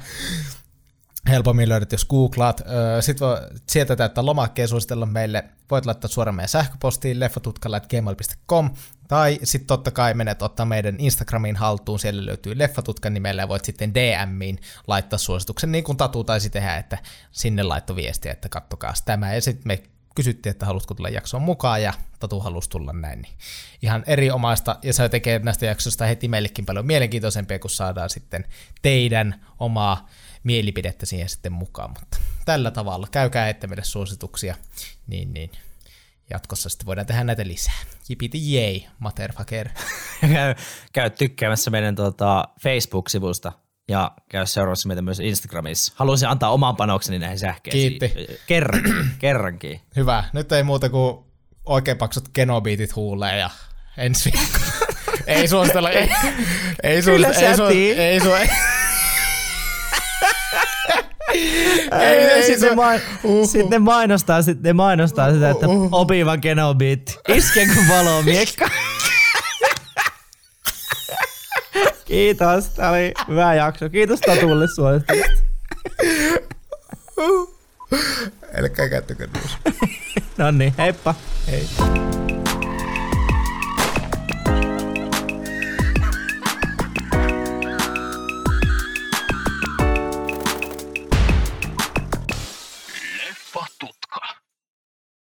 Helpommin löydät, jos googlaat. Sitten voi sieltä täyttää lomakkeen suositella meille. Voit laittaa suoraan meidän sähköpostiin leffatutkalla.gmail.com tai sitten totta kai menet ottaa meidän Instagramiin haltuun, siellä löytyy Leffatutkan nimellä ja voit sitten DMiin laittaa suosituksen niin kuin Tatu taisi tehdä, että sinne laitto viestiä, että kattokaa tämä. Ja sitten me kysyttiin, että haluatko tulla jaksoon mukaan ja Tatu halusi tulla näin. Niin ihan erinomaista ja se tekee näistä jaksoista heti meillekin paljon mielenkiintoisempia, kun saadaan sitten teidän omaa mielipidettä siihen sitten mukaan. Mutta tällä tavalla käykää ette meille suosituksia, niin, niin jatkossa sitten voidaan tehdä näitä lisää. Jipiti jei, motherfucker. käy, käy tykkäämässä meidän tota, Facebook-sivusta ja käy seuraamassa meitä myös Instagramissa. Haluaisin antaa oman panokseni näihin sähkeisiin. Kiitti. Kerrankin, kerrankin. Hyvä. Nyt ei muuta kuin oikein paksut genobiitit huuleen ja ensi viikko. ei suositella. Ei, ei Kyllä suositella. Ei, sä suos, tii. ei, su, ei, Ei, ei sitten, se- main, uhu. sitten ne mainostaa, sitten ne mainostaa sitä, että opiva genobiitti. Iske kun valoo miekka. Kiitos, tämä oli hyvä jakso. Kiitos Tatulle suosituksesta. Älkää käyttäkö No niin, heippa. Hei.